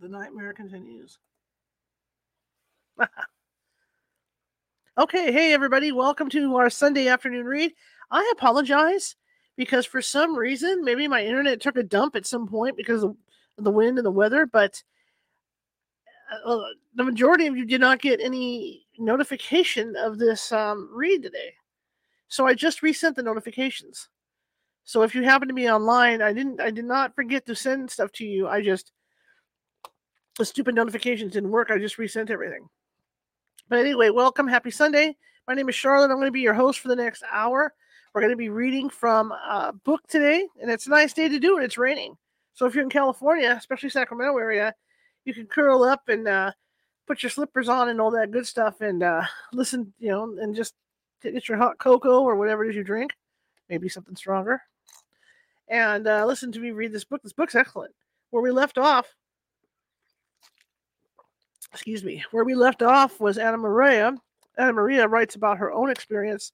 The nightmare continues. okay, hey everybody, welcome to our Sunday afternoon read. I apologize because for some reason, maybe my internet took a dump at some point because of the wind and the weather, but uh, the majority of you did not get any notification of this um, read today. So I just resent the notifications. So if you happen to be online, I didn't I did not forget to send stuff to you. I just the stupid notifications didn't work. I just resent everything. But anyway, welcome. Happy Sunday. My name is Charlotte. I'm going to be your host for the next hour. We're going to be reading from a book today, and it's a nice day to do it. It's raining. So if you're in California, especially Sacramento area, you can curl up and uh, put your slippers on and all that good stuff and uh, listen, you know, and just get your hot cocoa or whatever it is you drink, maybe something stronger, and uh, listen to me read this book. This book's excellent. Where we left off, excuse me, where we left off was Anna Maria. Anna Maria writes about her own experience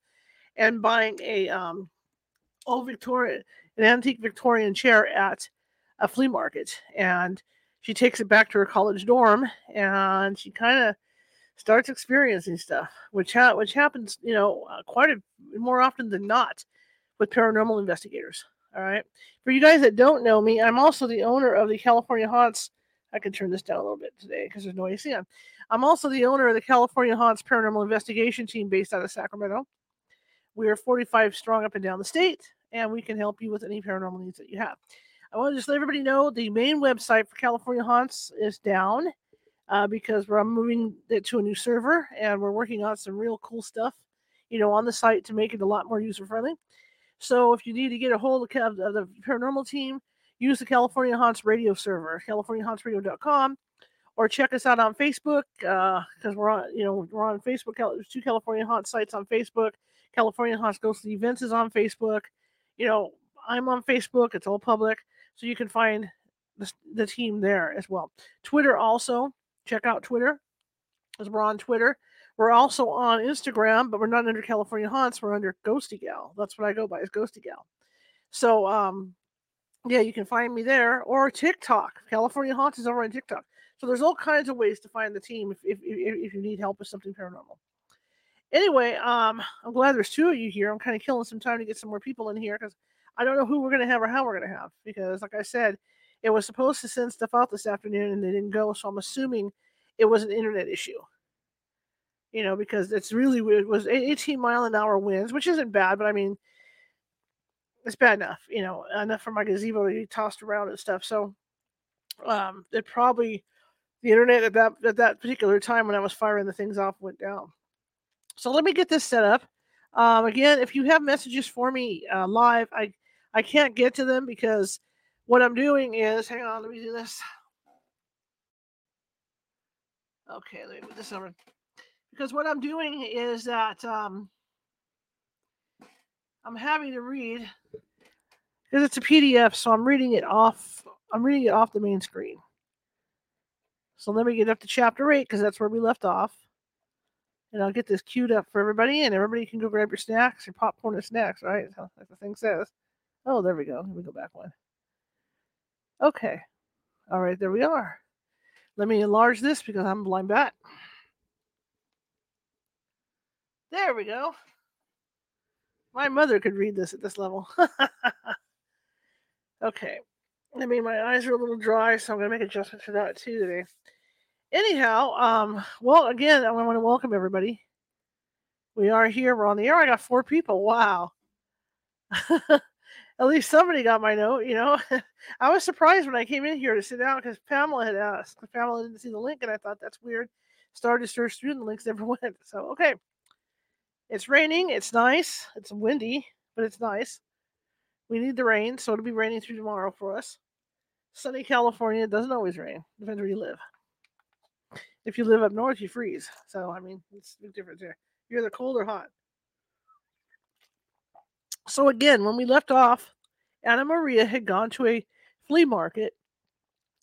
and buying a um, old Victorian, an antique Victorian chair at a flea market, and she takes it back to her college dorm, and she kind of starts experiencing stuff, which ha- which happens, you know, uh, quite a, more often than not with paranormal investigators. All right. For you guys that don't know me, I'm also the owner of the California Haunts. I can turn this down a little bit today because there's no AC on. I'm also the owner of the California Haunts Paranormal Investigation Team based out of Sacramento. We are 45 strong up and down the state, and we can help you with any paranormal needs that you have. I want to just let everybody know the main website for California Haunts is down uh, because we're moving it to a new server and we're working on some real cool stuff, you know, on the site to make it a lot more user friendly. So if you need to get a hold of the paranormal team, use the California Haunts radio server, californiahauntsradio.com, or check us out on Facebook because uh, we're on, you know, we're on Facebook. There's two California Haunt sites on Facebook. California Haunts Ghostly Events is on Facebook. You know, I'm on Facebook. It's all public, so you can find the, the team there as well. Twitter also. Check out Twitter, because we're on Twitter. We're also on Instagram, but we're not under California Haunts. We're under Ghosty Gal. That's what I go by is Ghosty Gal. So, um, yeah, you can find me there or TikTok. California Haunts is over on TikTok. So there's all kinds of ways to find the team if if, if, if you need help with something paranormal. Anyway, um, I'm glad there's two of you here. I'm kind of killing some time to get some more people in here because I don't know who we're going to have or how we're going to have. Because, like I said, it was supposed to send stuff out this afternoon and they didn't go. So I'm assuming it was an internet issue. You know, because it's really it was 18 mile an hour winds, which isn't bad, but I mean, it's bad enough. You know, enough for my gazebo to be tossed around and stuff. So, um, it probably the internet at that at that particular time when I was firing the things off went down. So let me get this set up. Um, again, if you have messages for me uh, live, I I can't get to them because what I'm doing is, hang on, let me do this. Okay, let me move this over. Because what I'm doing is that um, I'm having to read because it's a PDF, so I'm reading it off. I'm reading it off the main screen. So let me get up to chapter eight because that's where we left off, and I'll get this queued up for everybody, and everybody can go grab your snacks, your popcorn and snacks, right? Like the thing says. Oh, there we go. Let me go back one. Okay. All right, there we are. Let me enlarge this because I'm blind bat. There we go. My mother could read this at this level. okay. I mean, my eyes are a little dry, so I'm going to make adjustments for that too today. Anyhow, um, well, again, I want to welcome everybody. We are here. We're on the air. I got four people. Wow. at least somebody got my note, you know. I was surprised when I came in here to sit down because Pamela had asked. Pamela didn't see the link, and I thought that's weird. Started to search through, and the links never went. So, okay. It's raining. It's nice. It's windy, but it's nice. We need the rain, so it'll be raining through tomorrow for us. Sunny California doesn't always rain. Depends where you live. If you live up north, you freeze. So, I mean, it's a big difference there. You're either cold or hot. So again, when we left off, Anna Maria had gone to a flea market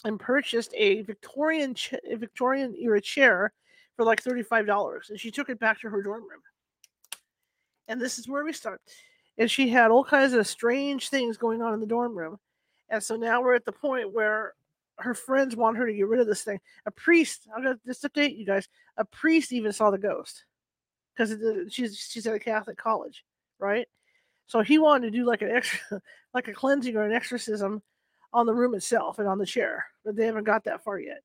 and purchased a Victorian Victorian era chair for like $35 and she took it back to her dorm room. And this is where we start. And she had all kinds of strange things going on in the dorm room. And so now we're at the point where her friends want her to get rid of this thing. A priest, I'm gonna just update you guys. A priest even saw the ghost because uh, she's she's at a Catholic college, right? So he wanted to do like an extra, like a cleansing or an exorcism on the room itself and on the chair, but they haven't got that far yet.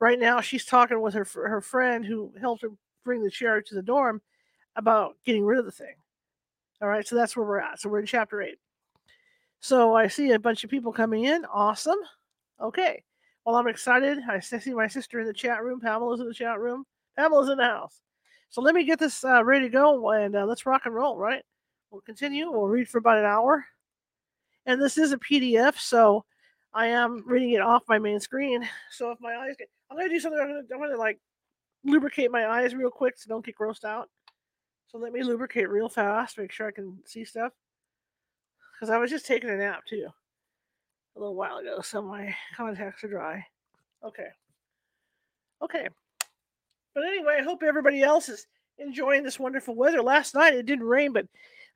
Right now, she's talking with her her friend who helped her bring the chair to the dorm about getting rid of the thing. All right, so that's where we're at. So we're in chapter eight. So I see a bunch of people coming in. Awesome. Okay. Well, I'm excited. I see my sister in the chat room. Pamela's in the chat room. Pamela's in the house. So let me get this uh, ready to go and uh, let's rock and roll, right? We'll continue. We'll read for about an hour. And this is a PDF, so I am reading it off my main screen. So if my eyes get, I'm going to do something. I'm going to, like lubricate my eyes real quick so don't get grossed out. So let me lubricate real fast, make sure I can see stuff. Because I was just taking a nap too a little while ago, so my contacts are dry. Okay. Okay. But anyway, I hope everybody else is enjoying this wonderful weather. Last night it didn't rain, but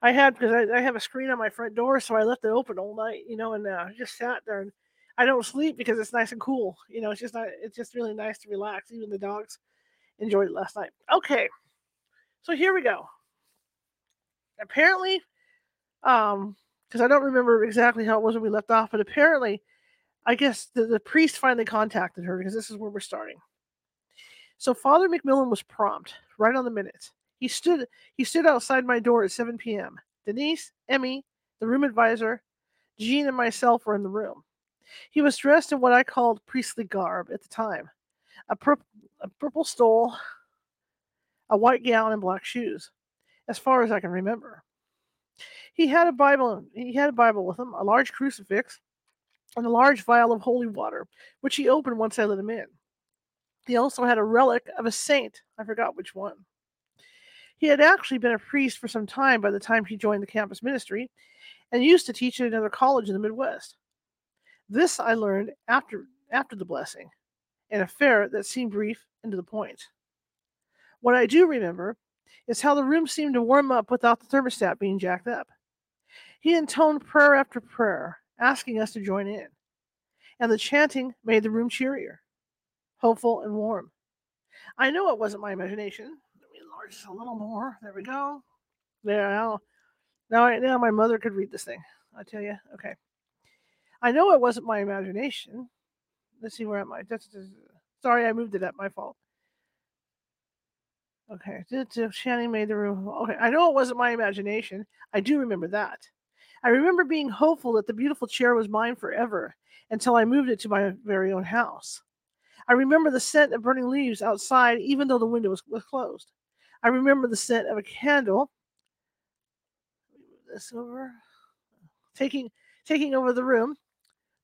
I had because I, I, have a screen on my front door, so I left it open all night, you know, and uh, just sat there and I don't sleep because it's nice and cool. You know, it's just not. It's just really nice to relax. Even the dogs enjoyed it last night. Okay, so here we go. Apparently, um, because I don't remember exactly how it was when we left off, but apparently, I guess the, the priest finally contacted her because this is where we're starting. So Father McMillan was prompt, right on the minute. He stood he stood outside my door at 7 p.m. Denise, Emmy, the room advisor, Jean, and myself were in the room. He was dressed in what I called priestly garb at the time a, pur- a purple stole, a white gown, and black shoes, as far as I can remember. He had a Bible. He had a Bible with him, a large crucifix, and a large vial of holy water, which he opened once I let him in. He also had a relic of a saint. I forgot which one. He had actually been a priest for some time by the time he joined the campus ministry and used to teach at another college in the Midwest. This I learned after after the blessing, an affair that seemed brief and to the point. What I do remember is how the room seemed to warm up without the thermostat being jacked up. He intoned prayer after prayer, asking us to join in, and the chanting made the room cheerier, hopeful, and warm. I know it wasn't my imagination. Let me enlarge this a little more. There we go. There now. Now, now my mother could read this thing. I tell you. Okay. I know it wasn't my imagination. Let's see where am I? Sorry, I moved it up. My fault. Okay. Channing made the room. Okay. I know it wasn't my imagination. I do remember that. I remember being hopeful that the beautiful chair was mine forever until I moved it to my very own house. I remember the scent of burning leaves outside, even though the window was, was closed. I remember the scent of a candle. This over. Taking taking over the room,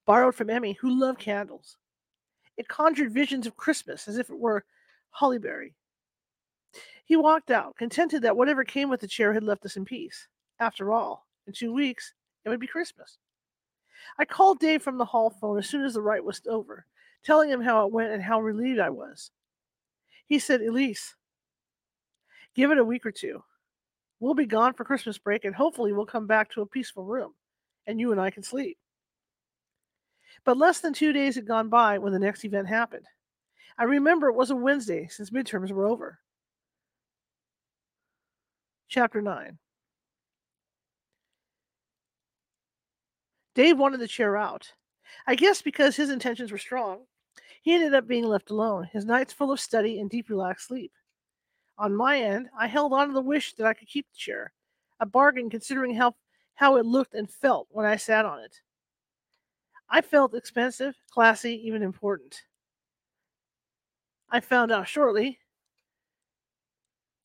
borrowed from Emmy, who loved candles. It conjured visions of Christmas as if it were Hollyberry. He walked out, contented that whatever came with the chair had left us in peace. After all, in two weeks, it would be Christmas. I called Dave from the hall phone as soon as the rite was over, telling him how it went and how relieved I was. He said, Elise, give it a week or two. We'll be gone for Christmas break, and hopefully we'll come back to a peaceful room, and you and I can sleep. But less than two days had gone by when the next event happened. I remember it was a Wednesday since midterms were over. Chapter 9 Dave wanted the chair out. I guess because his intentions were strong, he ended up being left alone, his nights full of study and deep, relaxed sleep. On my end, I held on to the wish that I could keep the chair, a bargain considering how, how it looked and felt when I sat on it. I felt expensive, classy, even important. I found out shortly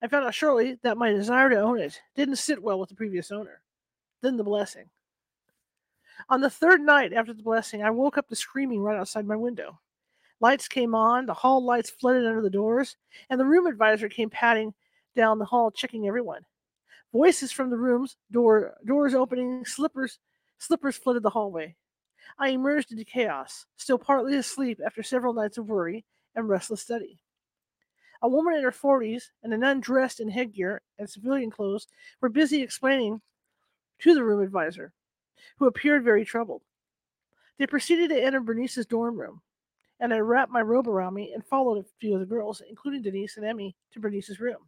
I found out shortly that my desire to own it didn't sit well with the previous owner. Then the blessing. On the third night after the blessing, I woke up to screaming right outside my window. Lights came on, the hall lights flooded under the doors, and the room advisor came padding down the hall, checking everyone. Voices from the rooms, door doors opening, slippers slippers flooded the hallway. I emerged into chaos, still partly asleep after several nights of worry and restless study. A woman in her 40s and a nun dressed in headgear and civilian clothes were busy explaining to the room advisor, who appeared very troubled. They proceeded to enter Bernice's dorm room. and I wrapped my robe around me and followed a few of the girls, including Denise and Emmy, to Bernice's room.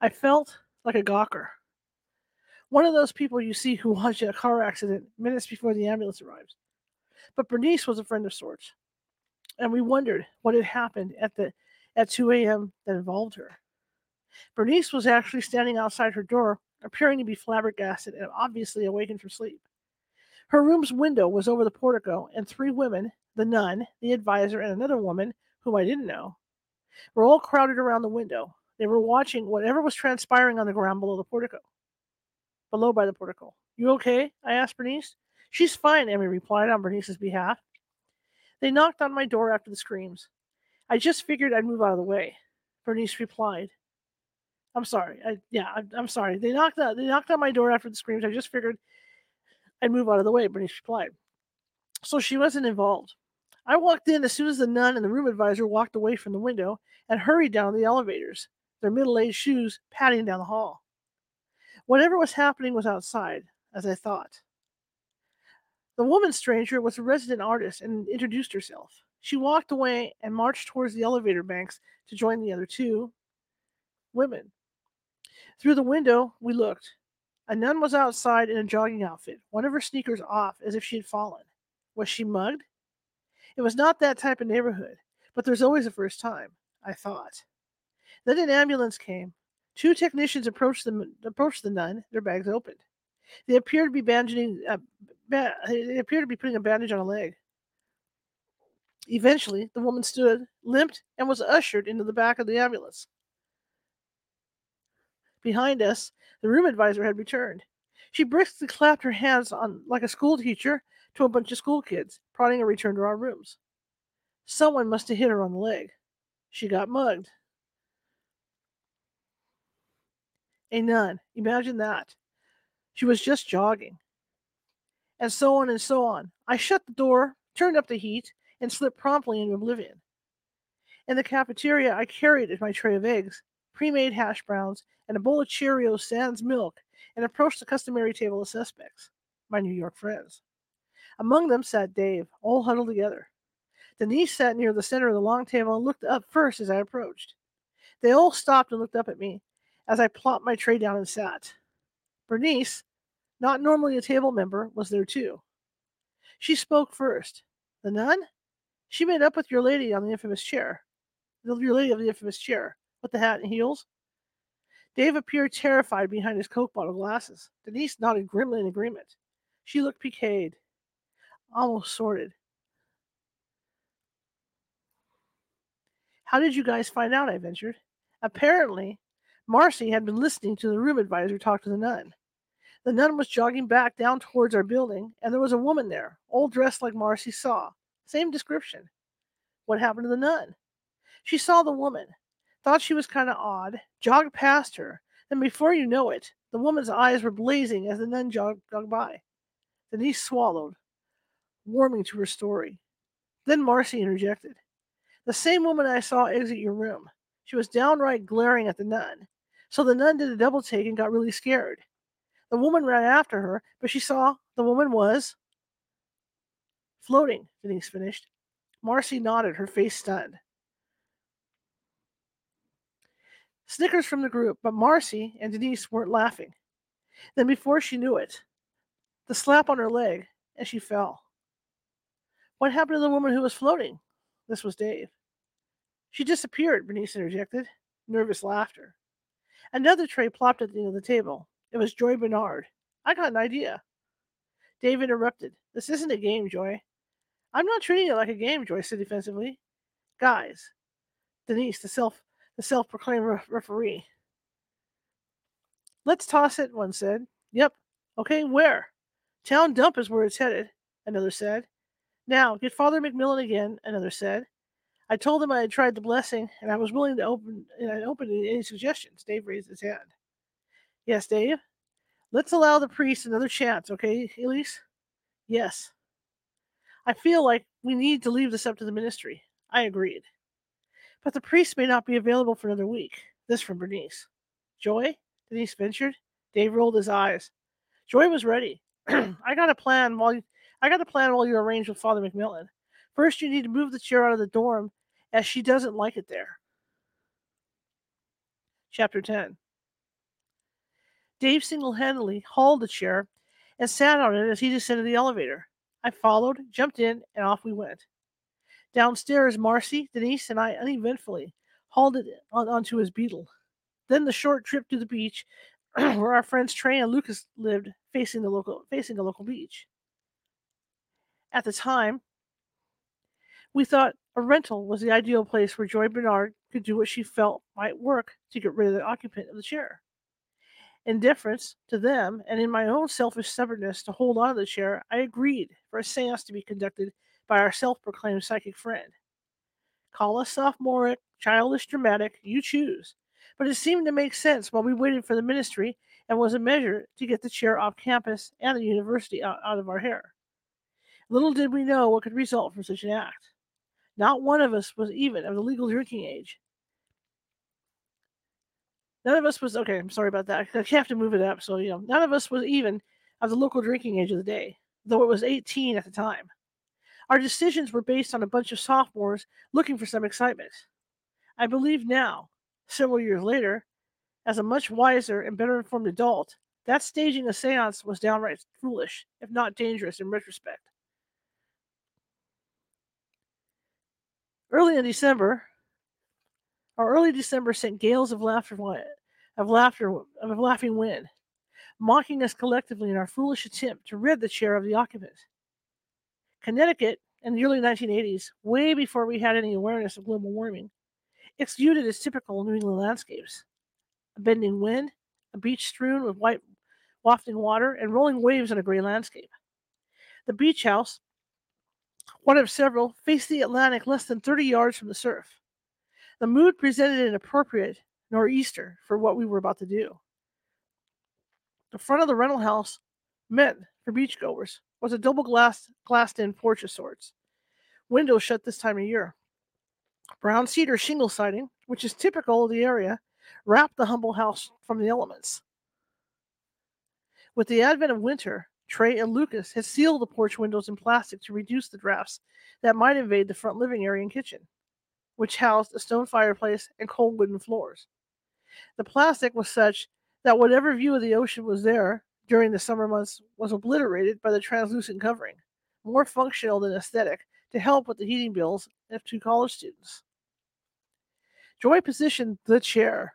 I felt like a gawker. One of those people you see who watch a car accident minutes before the ambulance arrives. But Bernice was a friend of sorts, and we wondered what had happened at the at 2 a.m. that involved her. Bernice was actually standing outside her door, appearing to be flabbergasted and obviously awakened from sleep. Her room's window was over the portico, and three women, the nun, the advisor, and another woman, whom I didn't know, were all crowded around the window. They were watching whatever was transpiring on the ground below the portico. Below by the portico. You okay? I asked Bernice. She's fine, Emmy replied on Bernice's behalf. They knocked on my door after the screams. I just figured I'd move out of the way. Bernice replied. I'm sorry. I, yeah, I, I'm sorry. They knocked on, they knocked on my door after the screams. I just figured I'd move out of the way. Bernice replied. So she wasn't involved. I walked in as soon as the nun and the room advisor walked away from the window and hurried down the elevators, their middle aged shoes padding down the hall. Whatever was happening was outside, as I thought. The woman stranger was a resident artist and introduced herself. She walked away and marched towards the elevator banks to join the other two women. Through the window, we looked. A nun was outside in a jogging outfit, one of her sneakers off as if she had fallen. Was she mugged? It was not that type of neighborhood, but there's always a first time, I thought. Then an ambulance came. Two technicians approached the, approached the nun, their bags opened. They appeared to be bandaging, uh, they appeared to be putting a bandage on a leg. Eventually, the woman stood, limped, and was ushered into the back of the ambulance. Behind us, the room advisor had returned. She briskly clapped her hands on like a school teacher to a bunch of school kids, prodding a return to our rooms. Someone must have hit her on the leg. She got mugged. A nun. Imagine that. She was just jogging. And so on and so on. I shut the door, turned up the heat, and slipped promptly into oblivion. In the cafeteria, I carried my tray of eggs, pre made hash browns, and a bowl of Cheerios sans milk, and approached the customary table of suspects, my New York friends. Among them sat Dave, all huddled together. Denise sat near the center of the long table and looked up first as I approached. They all stopped and looked up at me as I plopped my tray down and sat. Bernice, not normally a table member, was there too. She spoke first. The nun? She made up with your lady on the infamous chair. Your lady of the infamous chair, with the hat and heels. Dave appeared terrified behind his Coke bottle glasses. Denise nodded grimly in agreement. She looked piqued, almost sordid. How did you guys find out? I ventured. Apparently, Marcy had been listening to the room advisor talk to the nun. The nun was jogging back down towards our building, and there was a woman there, all dressed like Marcy saw. Same description. What happened to the nun? She saw the woman, thought she was kind of odd, jogged past her. and before you know it, the woman's eyes were blazing as the nun jogged, jogged by. Denise swallowed, warming to her story. Then Marcy interjected. The same woman I saw exit your room. She was downright glaring at the nun. So the nun did a double take and got really scared. The woman ran after her, but she saw the woman was floating, Denise finished. Marcy nodded, her face stunned. Snickers from the group, but Marcy and Denise weren't laughing. Then, before she knew it, the slap on her leg, and she fell. What happened to the woman who was floating? This was Dave. She disappeared, Bernice interjected. Nervous laughter. Another tray plopped at the end of the table. It was Joy Bernard. I got an idea. Dave interrupted. This isn't a game, Joy. I'm not treating it like a game, Joy said defensively. Guys, Denise, the self the self-proclaimed re- referee. Let's toss it, one said. Yep. Okay, where? Town dump is where it's headed, another said. Now, get Father McMillan again, another said. I told him I had tried the blessing and I was willing to open and I open any suggestions. Dave raised his hand. Yes, Dave. Let's allow the priest another chance, okay, Elise? Yes. I feel like we need to leave this up to the ministry. I agreed. But the priest may not be available for another week. This from Bernice. Joy? Denise ventured. Dave rolled his eyes. Joy was ready. I got a plan while you, I got a plan while you arranged with Father McMillan. First, you need to move the chair out of the dorm, as she doesn't like it there. Chapter 10 Dave single handedly hauled the chair and sat on it as he descended the elevator. I followed, jumped in, and off we went. Downstairs, Marcy, Denise, and I uneventfully hauled it on, onto his beetle. Then the short trip to the beach, where our friends Trey and Lucas lived, facing the local facing a local beach. At the time, we thought a rental was the ideal place where Joy Bernard could do what she felt might work to get rid of the occupant of the chair. In deference to them, and in my own selfish stubbornness to hold on to the chair, I agreed for a seance to be conducted by our self proclaimed psychic friend. Call us sophomoric, childish, dramatic, you choose. But it seemed to make sense while we waited for the ministry and was a measure to get the chair off campus and the university out, out of our hair. Little did we know what could result from such an act. Not one of us was even of the legal drinking age. None of us was okay. I'm sorry about that. I have to move it up. So you know, none of us was even of the local drinking age of the day, though it was 18 at the time. Our decisions were based on a bunch of sophomores looking for some excitement. I believe now, several years later, as a much wiser and better informed adult, that staging a seance was downright foolish, if not dangerous in retrospect. Early in December, or early December sent gales of laughter, of laughter, of laughing wind, mocking us collectively in our foolish attempt to rid the chair of the occupant. Connecticut, in the early 1980s, way before we had any awareness of global warming, exuded its typical New England landscapes a bending wind, a beach strewn with white wafting water, and rolling waves on a gray landscape. The beach house, one of several, faced the Atlantic less than 30 yards from the surf. The mood presented an appropriate nor'easter for what we were about to do. The front of the rental house, meant for beachgoers, was a double glass glassed in porch of sorts. Windows shut this time of year. Brown cedar shingle siding, which is typical of the area, wrapped the humble house from the elements. With the advent of winter, Trey and Lucas had sealed the porch windows in plastic to reduce the drafts that might invade the front living area and kitchen, which housed a stone fireplace and cold wooden floors. The plastic was such that whatever view of the ocean was there during the summer months was obliterated by the translucent covering, more functional than aesthetic, to help with the heating bills of two college students. Joy positioned the chair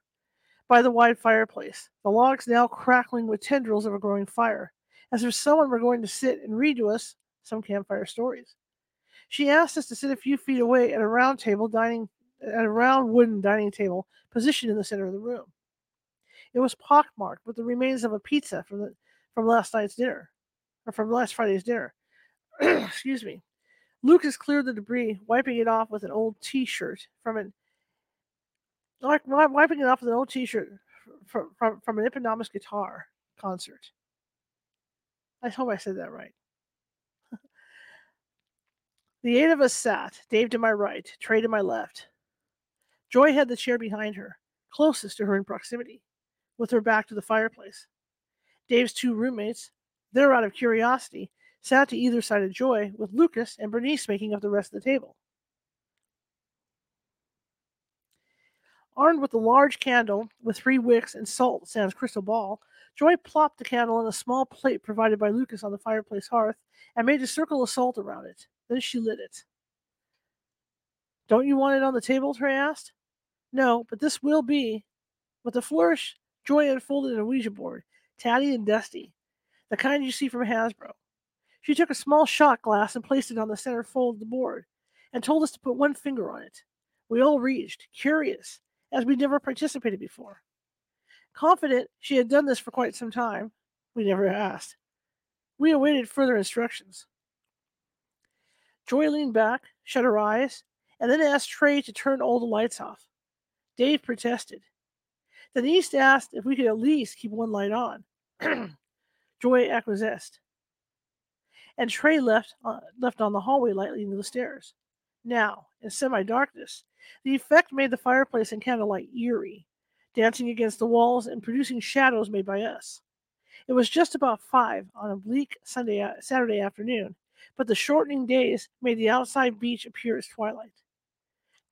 by the wide fireplace, the logs now crackling with tendrils of a growing fire, as if someone were going to sit and read to us some campfire stories. She asked us to sit a few feet away at a round table dining at a round wooden dining table positioned in the center of the room. It was pockmarked with the remains of a pizza from the from last night's dinner, or from last Friday's dinner. Excuse me. Lucas cleared the debris, wiping it off with an old T-shirt from an wiping it off with an old T-shirt from from, from an Eponymous guitar concert. I hope I said that right. The eight of us sat, Dave to my right, Trey to my left. Joy had the chair behind her, closest to her in proximity, with her back to the fireplace. Dave's two roommates, there out of curiosity, sat to either side of Joy, with Lucas and Bernice making up the rest of the table. Armed with a large candle with three wicks and salt sans crystal ball, Joy plopped the candle on a small plate provided by Lucas on the fireplace hearth and made a circle of salt around it. Then she lit it. Don't you want it on the table? Trey asked. No, but this will be. With a flourish, Joy unfolded a Ouija board tatty and dusty, the kind you see from Hasbro. She took a small shot glass and placed it on the center fold of the board and told us to put one finger on it. We all reached, curious, as we'd never participated before. Confident she had done this for quite some time, we never asked. We awaited further instructions. Joy leaned back, shut her eyes, and then asked Trey to turn all the lights off. Dave protested. Denise asked if we could at least keep one light on. Joy acquiesced. And Trey left, uh, left on the hallway light leading to the stairs. Now, in semi darkness, the effect made the fireplace and candlelight eerie, dancing against the walls and producing shadows made by us. It was just about five on a bleak Sunday uh, Saturday afternoon, but the shortening days made the outside beach appear as twilight.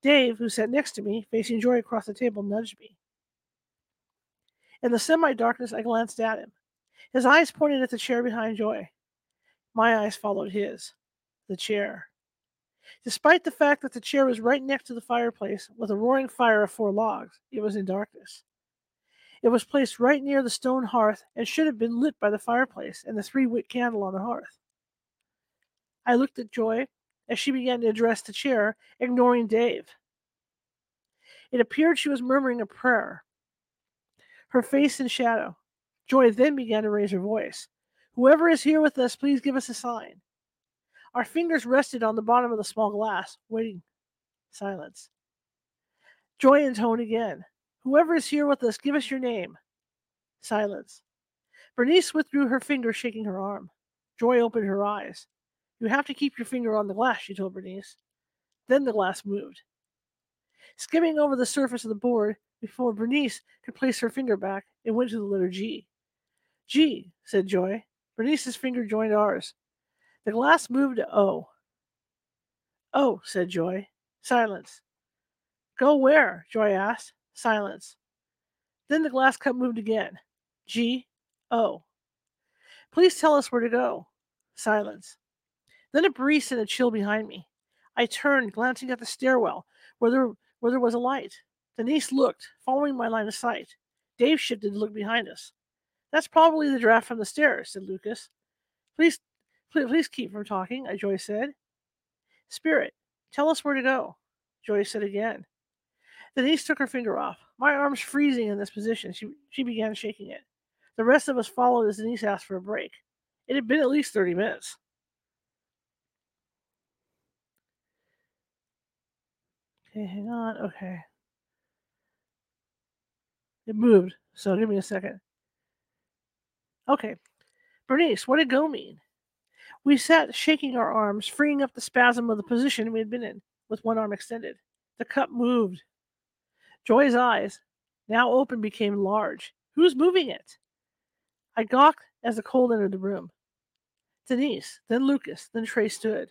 Dave, who sat next to me, facing Joy across the table, nudged me. In the semi darkness, I glanced at him. His eyes pointed at the chair behind Joy. My eyes followed his. The chair. Despite the fact that the chair was right next to the fireplace with a roaring fire of four logs, it was in darkness. It was placed right near the stone hearth and should have been lit by the fireplace and the three wick candle on the hearth. I looked at Joy as she began to address the chair, ignoring Dave. It appeared she was murmuring a prayer, her face in shadow. Joy then began to raise her voice. Whoever is here with us, please give us a sign. Our fingers rested on the bottom of the small glass, waiting. Silence. Joy intoned again. Whoever is here with us, give us your name. Silence. Bernice withdrew her finger, shaking her arm. Joy opened her eyes. You have to keep your finger on the glass, she told Bernice. Then the glass moved. Skimming over the surface of the board before Bernice could place her finger back, it went to the letter G. G, said Joy. Bernice's finger joined ours. The glass moved to O. Oh, said Joy. Silence. Go where? Joy asked. Silence. Then the glass cup moved again. G. O. Please tell us where to go. Silence. Then a breeze and a chill behind me. I turned, glancing at the stairwell, where there, where there was a light. Denise looked, following my line of sight. Dave shifted to look behind us. That's probably the draft from the stairs, said Lucas. Please, please, please keep from talking, uh, Joyce said. Spirit, tell us where to go, Joyce said again. Denise took her finger off. My arm's freezing in this position. She, she began shaking it. The rest of us followed as Denise asked for a break. It had been at least 30 minutes. Okay, hang on. Okay. It moved, so give me a second. Okay. Bernice, what did go mean? We sat shaking our arms, freeing up the spasm of the position we had been in, with one arm extended. The cup moved. Joy's eyes, now open, became large. Who's moving it? I gawked as the cold entered the room. Denise, then Lucas, then Trey stood.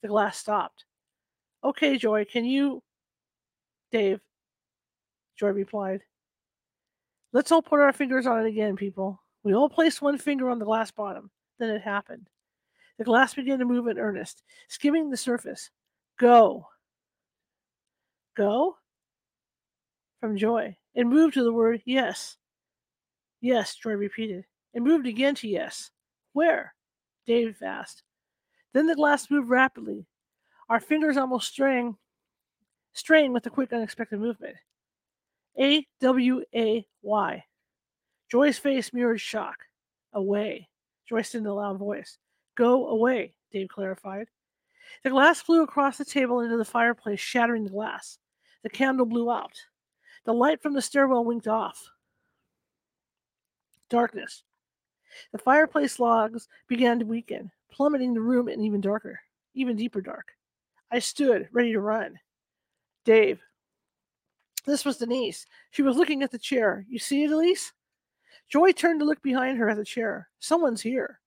The glass stopped. Okay, Joy, can you Dave, Joy replied. Let's all put our fingers on it again, people. We all placed one finger on the glass bottom. Then it happened. The glass began to move in earnest, skimming the surface. Go. Go? From Joy. It moved to the word yes. Yes, Joy repeated. It moved again to yes. Where? Dave asked. Then the glass moved rapidly. Our fingers almost straying strain with a quick, unexpected movement. A W A Y. Joy's face mirrored shock. Away. Joyce said in a loud voice. Go away, Dave clarified. The glass flew across the table into the fireplace, shattering the glass. The candle blew out. The light from the stairwell winked off. Darkness. The fireplace logs began to weaken, plummeting the room in even darker, even deeper dark. I stood, ready to run. Dave. This was Denise. She was looking at the chair. You see it, Elise? Joy turned to look behind her at the chair. Someone's here.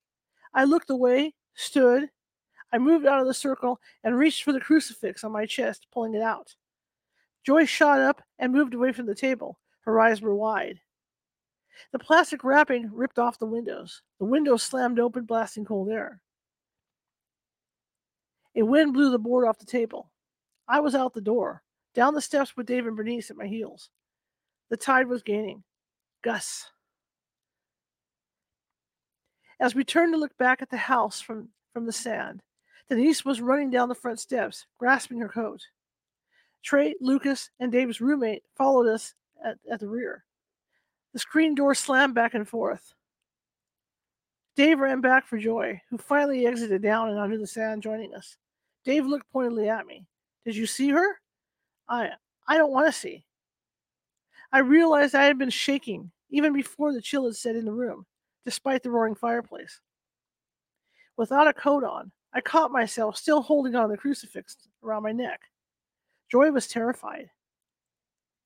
I looked away, stood. I moved out of the circle and reached for the crucifix on my chest, pulling it out. Joy shot up and moved away from the table. Her eyes were wide. The plastic wrapping ripped off the windows. The windows slammed open, blasting cold air. A wind blew the board off the table. I was out the door, down the steps with Dave and Bernice at my heels. The tide was gaining. Gus. As we turned to look back at the house from, from the sand, Denise was running down the front steps, grasping her coat. Trey, Lucas, and Dave's roommate followed us at, at the rear. The screen door slammed back and forth. Dave ran back for Joy, who finally exited down and onto the sand, joining us. Dave looked pointedly at me. Did you see her? I I don't want to see. I realized I had been shaking even before the chill had set in the room, despite the roaring fireplace. Without a coat on, I caught myself still holding on the crucifix around my neck. Joy was terrified.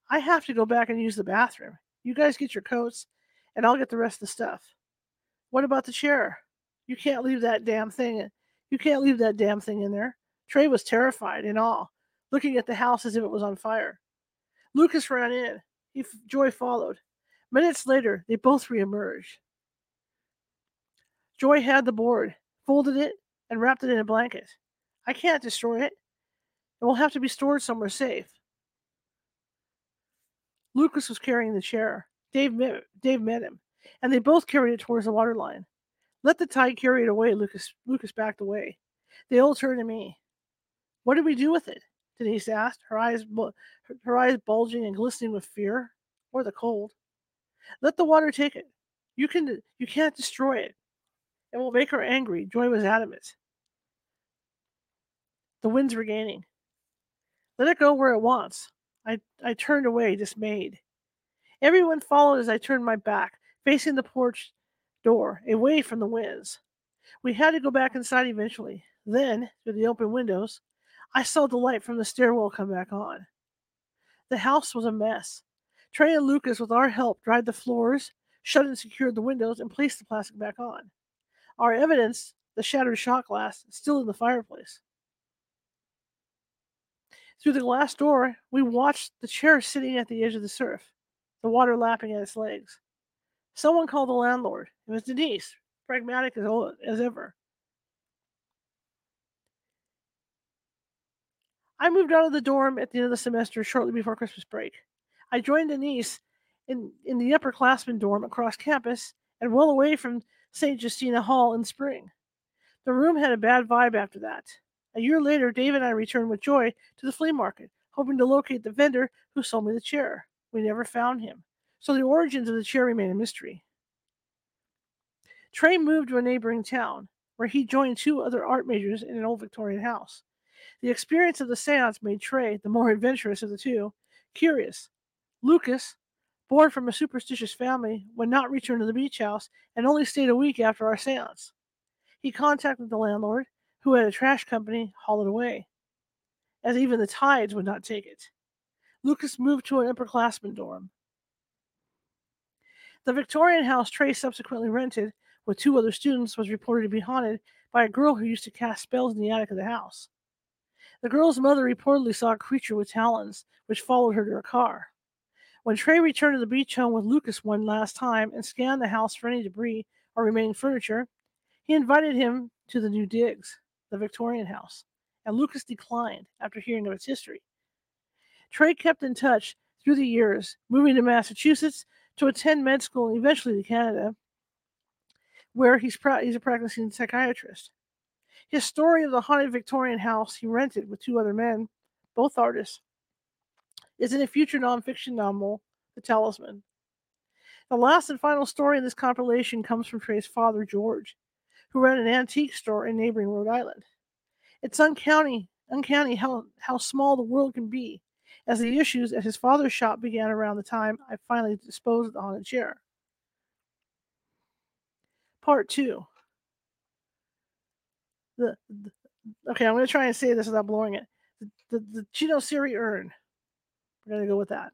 I have to go back and use the bathroom. You guys get your coats, and I'll get the rest of the stuff. What about the chair? You can't leave that damn thing In. You can't leave that damn thing in there. Trey was terrified in awe, looking at the house as if it was on fire. Lucas ran in. He, Joy followed. Minutes later, they both reemerged. Joy had the board, folded it, and wrapped it in a blanket. I can't destroy it. It will have to be stored somewhere safe. Lucas was carrying the chair. Dave met, Dave met him, and they both carried it towards the water line. Let the tide carry it away, Lucas. Lucas backed away. They all turned to me. What did we do with it? Denise asked, her eyes, her eyes bulging and glistening with fear or the cold. Let the water take it. You can you can't destroy it. It will make her angry. Joy was adamant. The winds were gaining. Let it go where it wants. I, I turned away, dismayed. Everyone followed as I turned my back, facing the porch door, away from the winds. We had to go back inside eventually. Then, through the open windows, I saw the light from the stairwell come back on. The house was a mess. Trey and Lucas, with our help, dried the floors, shut and secured the windows, and placed the plastic back on. Our evidence, the shattered shot glass, is still in the fireplace. Through the glass door, we watched the chair sitting at the edge of the surf, the water lapping at its legs. Someone called the landlord. It was Denise, pragmatic as, as ever. I moved out of the dorm at the end of the semester shortly before Christmas break. I joined Denise in, in the upperclassmen dorm across campus and well away from St. Justina Hall in spring. The room had a bad vibe after that. A year later, Dave and I returned with Joy to the flea market, hoping to locate the vendor who sold me the chair. We never found him, so the origins of the chair remain a mystery. Trey moved to a neighboring town, where he joined two other art majors in an old Victorian house. The experience of the seance made Trey, the more adventurous of the two, curious. Lucas, born from a superstitious family, would not return to the beach house and only stayed a week after our seance. He contacted the landlord, who had a trash company haul it away, as even the tides would not take it. Lucas moved to an upperclassman dorm. The Victorian house Trey subsequently rented with two other students was reported to be haunted by a girl who used to cast spells in the attic of the house. The girl's mother reportedly saw a creature with talons, which followed her to her car. When Trey returned to the beach home with Lucas one last time and scanned the house for any debris or remaining furniture, he invited him to the new digs, the Victorian house, and Lucas declined after hearing of its history. Trey kept in touch through the years, moving to Massachusetts to attend med school and eventually to Canada, where he's, pra- he's a practicing psychiatrist. His story of the haunted Victorian house he rented with two other men, both artists, is in a future nonfiction novel, The Talisman. The last and final story in this compilation comes from Trey's father, George, who ran an antique store in neighboring Rhode Island. It's uncanny, uncanny how, how small the world can be, as the issues at his father's shop began around the time I finally disposed of the chair. Part two the, the okay, I'm going to try and say this without blowing it. The, the, the Chitosiri urn. We're going to go with that.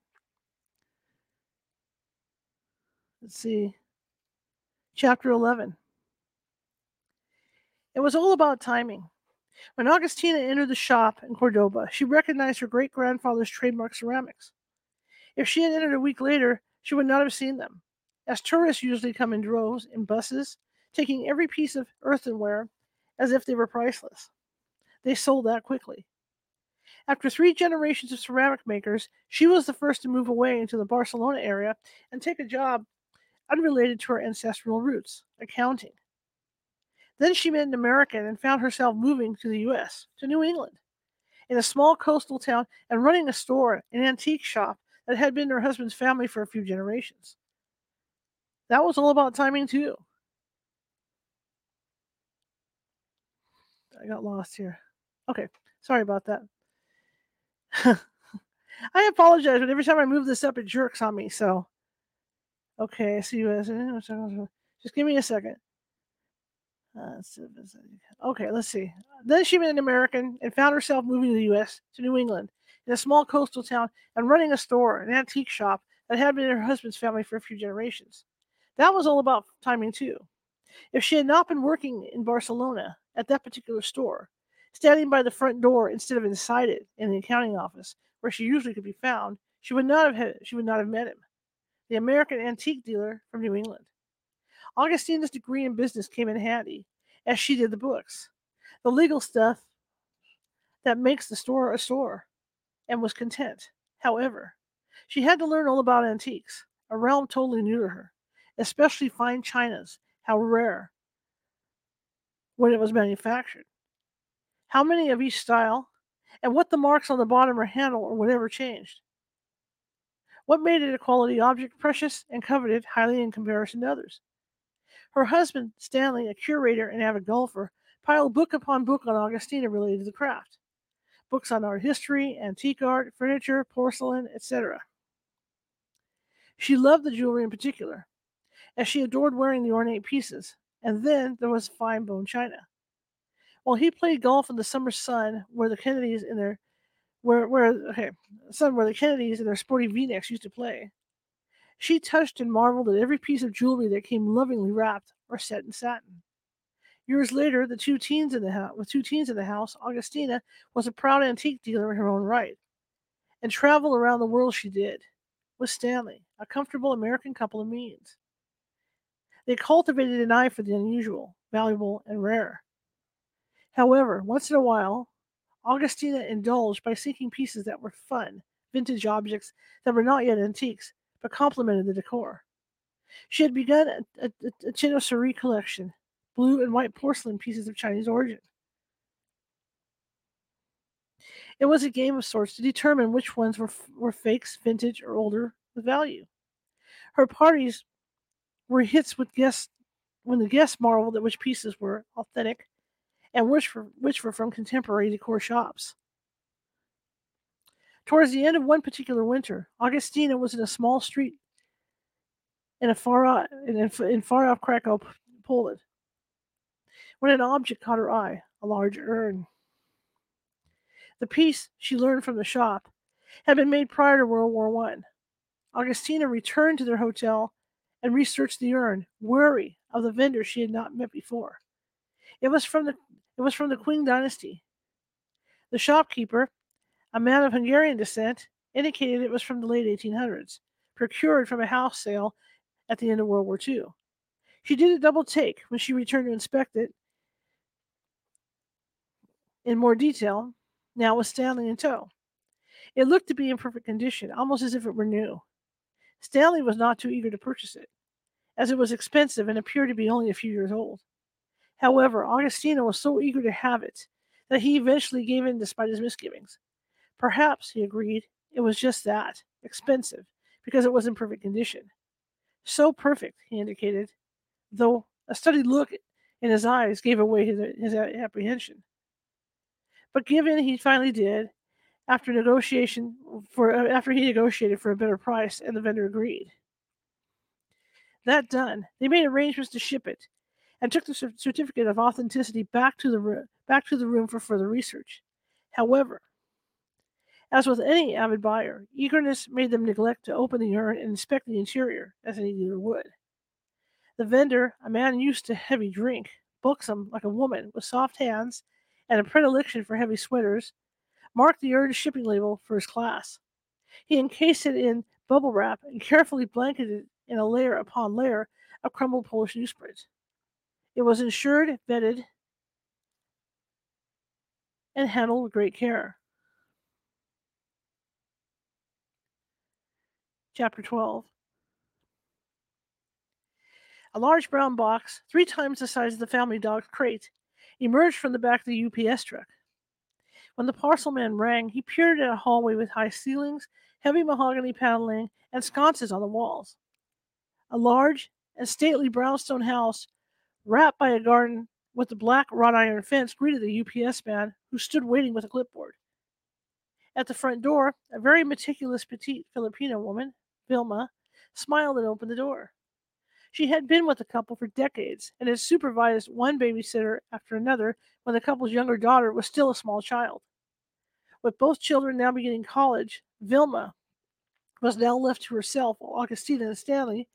Let's see. Chapter 11. It was all about timing. When Augustina entered the shop in Cordoba, she recognized her great grandfather's trademark ceramics. If she had entered a week later, she would not have seen them, as tourists usually come in droves in buses, taking every piece of earthenware as if they were priceless. They sold that quickly. After three generations of ceramic makers, she was the first to move away into the Barcelona area and take a job unrelated to her ancestral roots accounting. Then she met an American and found herself moving to the US, to New England, in a small coastal town and running a store, an antique shop that had been her husband's family for a few generations. That was all about timing, too. I got lost here. Okay, sorry about that. I apologize, but every time I move this up, it jerks on me. So, okay, see you as just give me a second. Uh, okay, let's see. Then she met an American and found herself moving to the U.S. to New England in a small coastal town and running a store, an antique shop that had been in her husband's family for a few generations. That was all about timing too. If she had not been working in Barcelona, at that particular store, standing by the front door instead of inside it in the accounting office, where she usually could be found, she would not have had, she would not have met him, the American antique dealer from New England. Augustina's degree in business came in handy, as she did the books, the legal stuff that makes the store a store, and was content. However, she had to learn all about antiques, a realm totally new to her, especially fine chinas, how rare when it was manufactured, how many of each style, and what the marks on the bottom or handle or whatever changed. What made it a quality object, precious and coveted highly in comparison to others? Her husband, Stanley, a curator and avid golfer, piled book upon book on Augustina related to the craft books on art history, antique art, furniture, porcelain, etc. She loved the jewelry in particular, as she adored wearing the ornate pieces. And then there was fine bone china. While he played golf in the summer sun, where the Kennedys in their where where okay, sun where the Kennedys in their sporty V-necks used to play, she touched and marveled at every piece of jewelry that came lovingly wrapped or set in satin. Years later, the two teens in the house, with two teens in the house, Augustina was a proud antique dealer in her own right, and travel around the world she did with Stanley, a comfortable American couple of means. They cultivated an eye for the unusual, valuable, and rare. However, once in a while, Augustina indulged by seeking pieces that were fun, vintage objects that were not yet antiques, but complemented the decor. She had begun a, a, a chinoiserie collection, blue and white porcelain pieces of Chinese origin. It was a game of sorts to determine which ones were, were fakes, vintage, or older with value. Her parties were hits with guests when the guests marveled at which pieces were authentic and which were, which were from contemporary decor shops. Towards the end of one particular winter, Augustina was in a small street in a far off, in, in far off Krakow, Poland, when an object caught her eye, a large urn. The piece, she learned from the shop, had been made prior to World War One. Augustina returned to their hotel and researched the urn, wary of the vendor she had not met before. It was from the it was from the Qing dynasty. The shopkeeper, a man of Hungarian descent, indicated it was from the late 1800s, procured from a house sale at the end of World War II. She did a double take when she returned to inspect it in more detail, now with Stanley in tow. It looked to be in perfect condition, almost as if it were new. Stanley was not too eager to purchase it as it was expensive and appeared to be only a few years old. However, Augustina was so eager to have it that he eventually gave in despite his misgivings. Perhaps, he agreed, it was just that expensive because it was in perfect condition. So perfect, he indicated, though a studied look in his eyes gave away his, his apprehension. But give in he finally did after negotiation for after he negotiated for a better price and the vendor agreed. That done, they made arrangements to ship it and took the certificate of authenticity back to the back to the room for further research. However, as with any avid buyer, eagerness made them neglect to open the urn and inspect the interior, as any dealer would. The vendor, a man used to heavy drink, buxom like a woman, with soft hands and a predilection for heavy sweaters, marked the urn's shipping label for his class. He encased it in bubble wrap and carefully blanketed it in a layer upon layer of crumbled Polish newsprint. It was insured, vetted, and handled with great care. Chapter 12 A large brown box, three times the size of the family dog's crate, emerged from the back of the UPS truck. When the parcel man rang, he peered at a hallway with high ceilings, heavy mahogany paneling, and sconces on the walls. A large and stately brownstone house, wrapped by a garden with a black wrought iron fence, greeted the UPS man, who stood waiting with a clipboard. At the front door, a very meticulous petite Filipino woman, Vilma, smiled and opened the door. She had been with the couple for decades and had supervised one babysitter after another when the couple's younger daughter was still a small child. With both children now beginning college, Vilma was now left to herself while Augustina and Stanley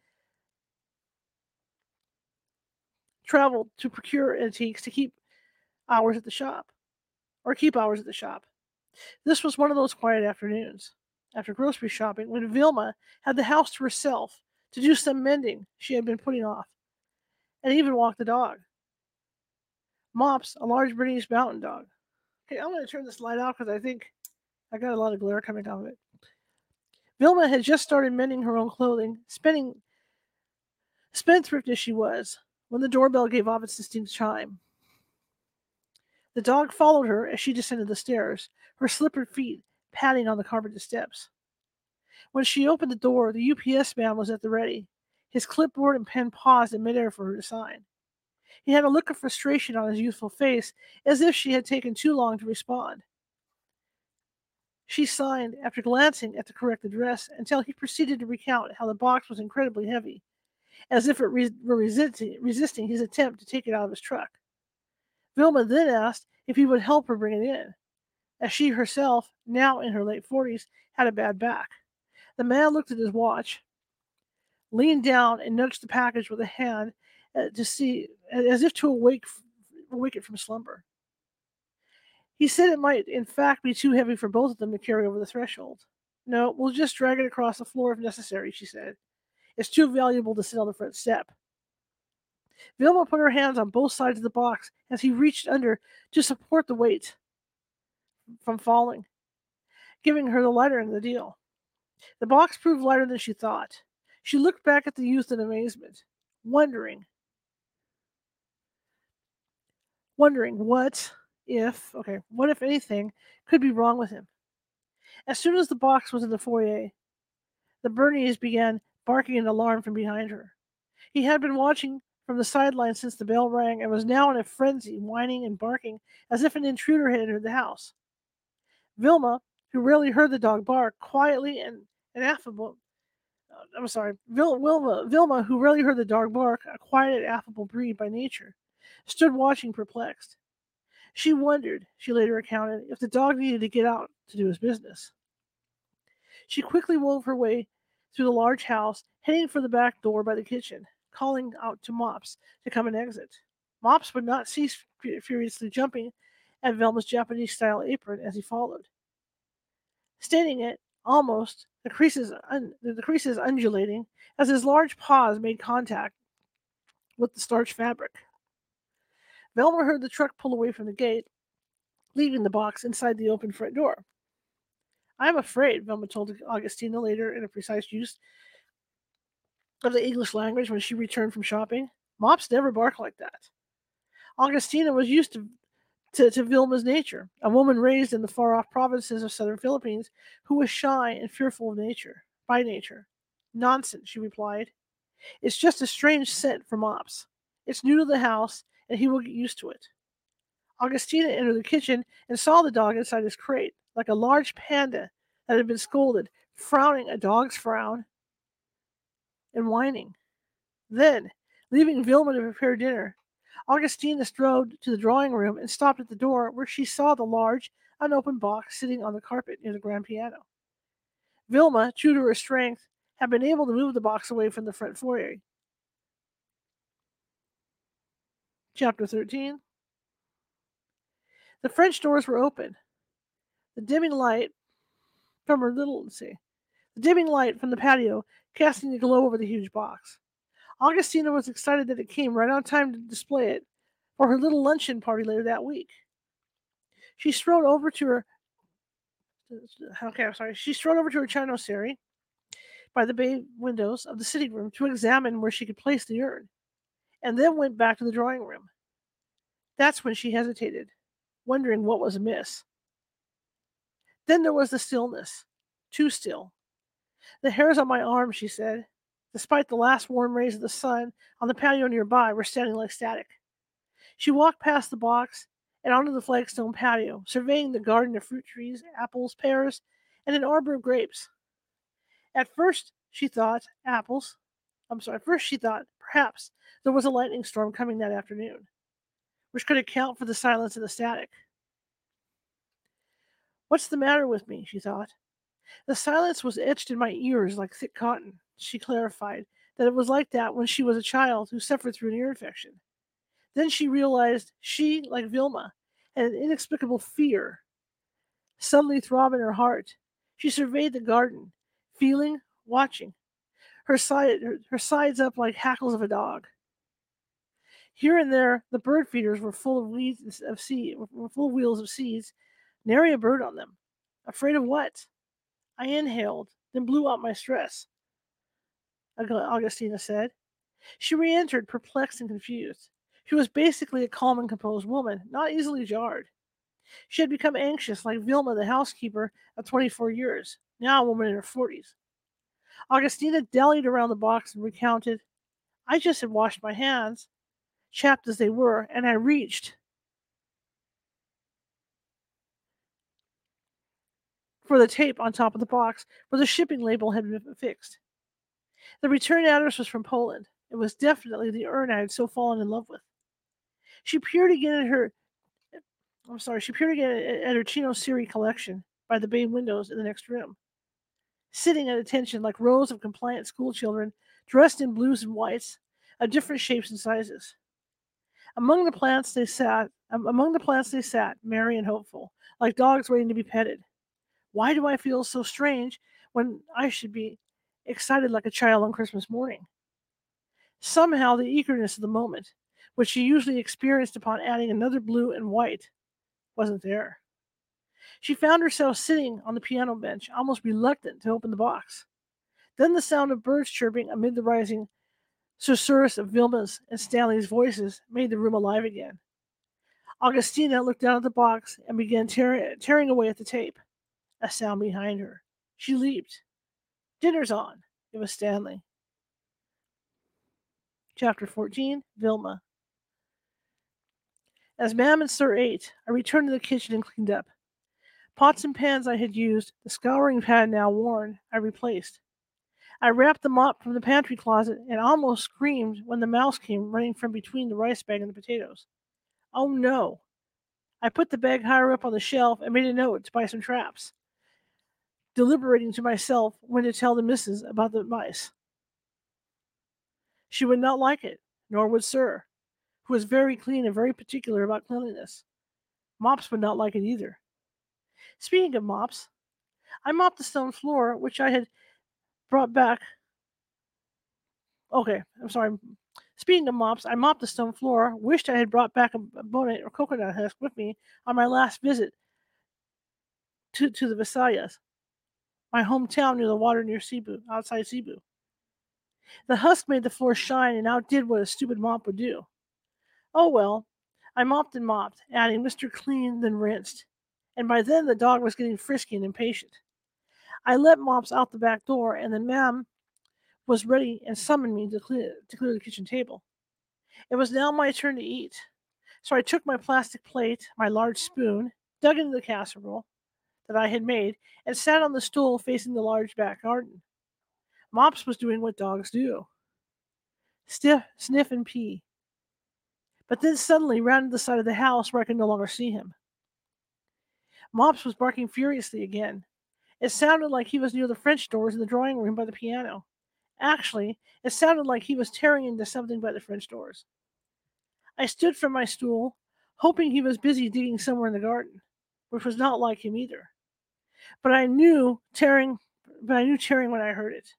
traveled to procure antiques to keep hours at the shop or keep hours at the shop. This was one of those quiet afternoons after grocery shopping when Vilma had the house to herself to do some mending she had been putting off and even walk the dog. Mops, a large Bernese mountain dog. Okay, I'm going to turn this light off because I think I got a lot of glare coming off of it. Vilma had just started mending her own clothing, spending spendthrift as she was, when the doorbell gave off its distinct chime. The dog followed her as she descended the stairs, her slippered feet patting on the carpeted steps. When she opened the door, the UPS man was at the ready, his clipboard and pen paused in midair for her to sign. He had a look of frustration on his youthful face, as if she had taken too long to respond. She signed after glancing at the correct address until he proceeded to recount how the box was incredibly heavy, as if it re- were resisting, resisting his attempt to take it out of his truck. Vilma then asked if he would help her bring it in, as she herself, now in her late forties, had a bad back. The man looked at his watch, leaned down, and nudged the package with a hand uh, to see, as if to awake, awake it from slumber. He said it might, in fact, be too heavy for both of them to carry over the threshold. No, we'll just drag it across the floor if necessary, she said. It's too valuable to sit on the front step. Vilma put her hands on both sides of the box as he reached under to support the weight from falling, giving her the lighter in the deal. The box proved lighter than she thought. She looked back at the youth in amazement, wondering, wondering what if, okay, what if anything could be wrong with him. As soon as the box was in the foyer, the Bernese began barking in alarm from behind her. He had been watching from the sideline since the bell rang and was now in a frenzy, whining and barking as if an intruder had entered the house. Vilma, who rarely heard the dog bark, quietly and, affable. Uh, I'm sorry, Vil, Vilma, Vilma, who rarely heard the dog bark, a quiet and affable breed by nature, stood watching perplexed. She wondered, she later recounted, if the dog needed to get out to do his business. She quickly wove her way through the large house, heading for the back door by the kitchen, calling out to Mops to come and exit. Mops would not cease furiously jumping at Velma's Japanese style apron as he followed. Staining it almost, the creases, un- the creases undulating as his large paws made contact with the starch fabric. Velma heard the truck pull away from the gate, leaving the box inside the open front door. I'm afraid, Velma told Augustina later in a precise use of the English language when she returned from shopping. Mops never bark like that. Augustina was used to, to, to Vilma's nature, a woman raised in the far off provinces of southern Philippines who was shy and fearful of nature, by nature. Nonsense, she replied. It's just a strange scent for Mops. It's new to the house, and he will get used to it. Augustina entered the kitchen and saw the dog inside his crate like a large panda that had been scolded, frowning a dog's frown and whining. Then, leaving Vilma to prepare dinner, Augustina strode to the drawing room and stopped at the door where she saw the large, unopened box sitting on the carpet near the grand piano. Vilma, true to her strength, had been able to move the box away from the front foyer. Chapter 13 The French doors were open, the dimming light from her little, let's see, the dimming light from the patio casting a glow over the huge box. Augustina was excited that it came right on time to display it for her little luncheon party later that week. She strode over to her. Okay, I'm sorry. She strode over to her chinoiserie by the bay windows of the sitting room to examine where she could place the urn, and then went back to the drawing room. That's when she hesitated, wondering what was amiss. Then there was the stillness, too still. The hairs on my arms, she said, despite the last warm rays of the sun on the patio nearby, were standing like static. She walked past the box and onto the flagstone patio, surveying the garden of fruit trees, apples, pears, and an arbor of grapes. At first, she thought apples. I'm sorry, At first she thought perhaps there was a lightning storm coming that afternoon, which could account for the silence and the static. What's the matter with me? she thought. The silence was etched in my ears like thick cotton. She clarified that it was like that when she was a child who suffered through an ear infection. Then she realized she, like Vilma, and an inexplicable fear suddenly throbbed in her heart. She surveyed the garden, feeling, watching, her, side, her, her sides up like hackles of a dog. Here and there, the bird feeders were full of weeds of seed, were full of wheels of seeds, nary a bird on them. Afraid of what? I inhaled, then blew out my stress. Augustina said. She re entered, perplexed and confused. She was basically a calm and composed woman, not easily jarred. She had become anxious, like Vilma, the housekeeper of 24 years, now a woman in her 40s. Augustina dallied around the box and recounted, I just had washed my hands, chapped as they were, and I reached for the tape on top of the box where the shipping label had been fixed. The return address was from Poland. It was definitely the urn I had so fallen in love with. She peered again at her I'm sorry, she peered again at her chinoiserie collection by the bay windows in the next room. Sitting at attention like rows of compliant schoolchildren dressed in blues and whites of different shapes and sizes. Among the plants they sat, among the plants they sat, merry and hopeful, like dogs waiting to be petted. Why do I feel so strange when I should be excited like a child on Christmas morning? Somehow the eagerness of the moment, which she usually experienced upon adding another blue and white, wasn't there. She found herself sitting on the piano bench, almost reluctant to open the box. Then the sound of birds chirping amid the rising susurrus of Vilma's and Stanley's voices made the room alive again. Augustina looked down at the box and began tear- tearing away at the tape. A sound behind her. She leaped. Dinner's on. It was Stanley. Chapter 14 Vilma. As Mam and Sir ate, I returned to the kitchen and cleaned up. Pots and pans I had used, the scouring pad now worn, I replaced. I wrapped the mop from the pantry closet and almost screamed when the mouse came running from between the rice bag and the potatoes. Oh no! I put the bag higher up on the shelf and made a note to buy some traps, deliberating to myself when to tell the missus about the mice. She would not like it, nor would Sir who was very clean and very particular about cleanliness. Mops would not like it either. Speaking of mops, I mopped the stone floor, which I had brought back. Okay, I'm sorry. Speaking of mops, I mopped the stone floor, wished I had brought back a bunot or coconut husk with me on my last visit to, to the Visayas, my hometown near the water near Cebu, outside Cebu. The husk made the floor shine and outdid what a stupid mop would do. Oh well, I mopped and mopped, adding Mr. Clean, then rinsed. And by then the dog was getting frisky and impatient. I let Mops out the back door, and then Ma'am was ready and summoned me to clear, to clear the kitchen table. It was now my turn to eat. So I took my plastic plate, my large spoon, dug into the casserole that I had made, and sat on the stool facing the large back garden. Mops was doing what dogs do stiff, sniff, and pee but then suddenly rounded the side of the house where I could no longer see him. Mops was barking furiously again. It sounded like he was near the French doors in the drawing room by the piano. Actually, it sounded like he was tearing into something by the French doors. I stood from my stool, hoping he was busy digging somewhere in the garden, which was not like him either. But I knew tearing but I knew tearing when I heard it.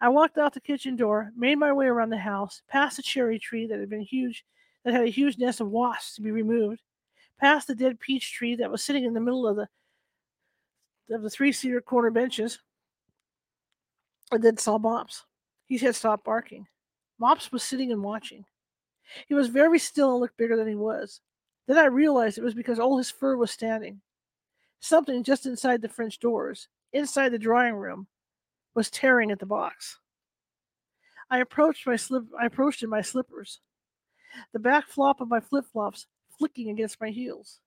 I walked out the kitchen door, made my way around the house, past a cherry tree that had been huge that had a huge nest of wasps to be removed, past the dead peach tree that was sitting in the middle of the of the three seater corner benches, and then saw Mops. He had stopped barking. Mops was sitting and watching. He was very still and looked bigger than he was. Then I realized it was because all his fur was standing. Something just inside the French doors, inside the drawing room, was tearing at the box. I approached my slip I approached in my slippers the back flop of my flip flops flicking against my heels.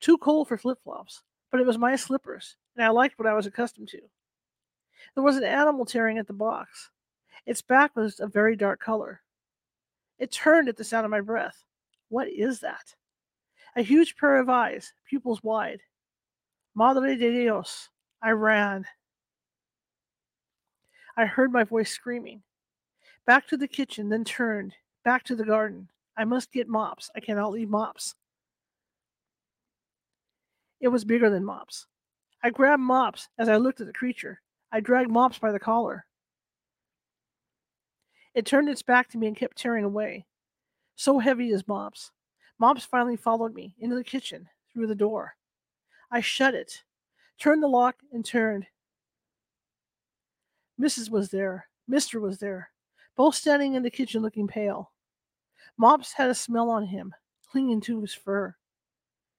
Too cold for flip flops, but it was my slippers, and I liked what I was accustomed to. There was an animal tearing at the box. Its back was a very dark color. It turned at the sound of my breath. What is that? A huge pair of eyes, pupils wide. Madre de Dios. I ran. I heard my voice screaming. Back to the kitchen, then turned, back to the garden. I must get mops. I cannot leave mops. It was bigger than Mops. I grabbed Mops as I looked at the creature. I dragged Mops by the collar. It turned its back to me and kept tearing away. So heavy is Mops. Mops finally followed me into the kitchen through the door. I shut it, turned the lock, and turned. Mrs. was there. Mister was there, both standing in the kitchen looking pale. Mops had a smell on him, clinging to his fur.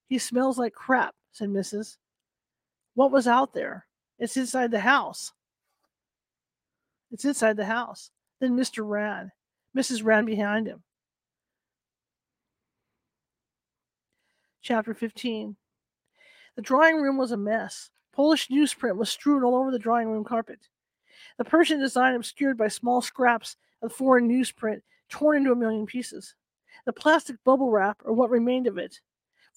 He smells like crap, said Mrs. What was out there? It's inside the house. It's inside the house. Then Mr. ran. Mrs. ran behind him. Chapter 15 The drawing room was a mess. Polish newsprint was strewn all over the drawing room carpet. The Persian design obscured by small scraps of foreign newsprint torn into a million pieces. The plastic bubble wrap, or what remained of it,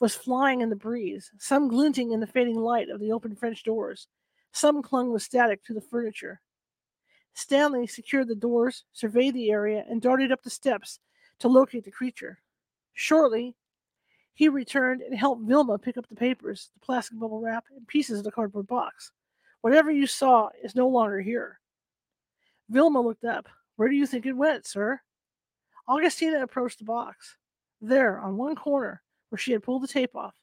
was flying in the breeze, some glinting in the fading light of the open French doors. Some clung with static to the furniture. Stanley secured the doors, surveyed the area, and darted up the steps to locate the creature. Shortly, he returned and helped Vilma pick up the papers, the plastic bubble wrap, and pieces of the cardboard box. Whatever you saw is no longer here. Vilma looked up. Where do you think it went, sir? Augustina approached the box. There, on one corner, where she had pulled the tape off,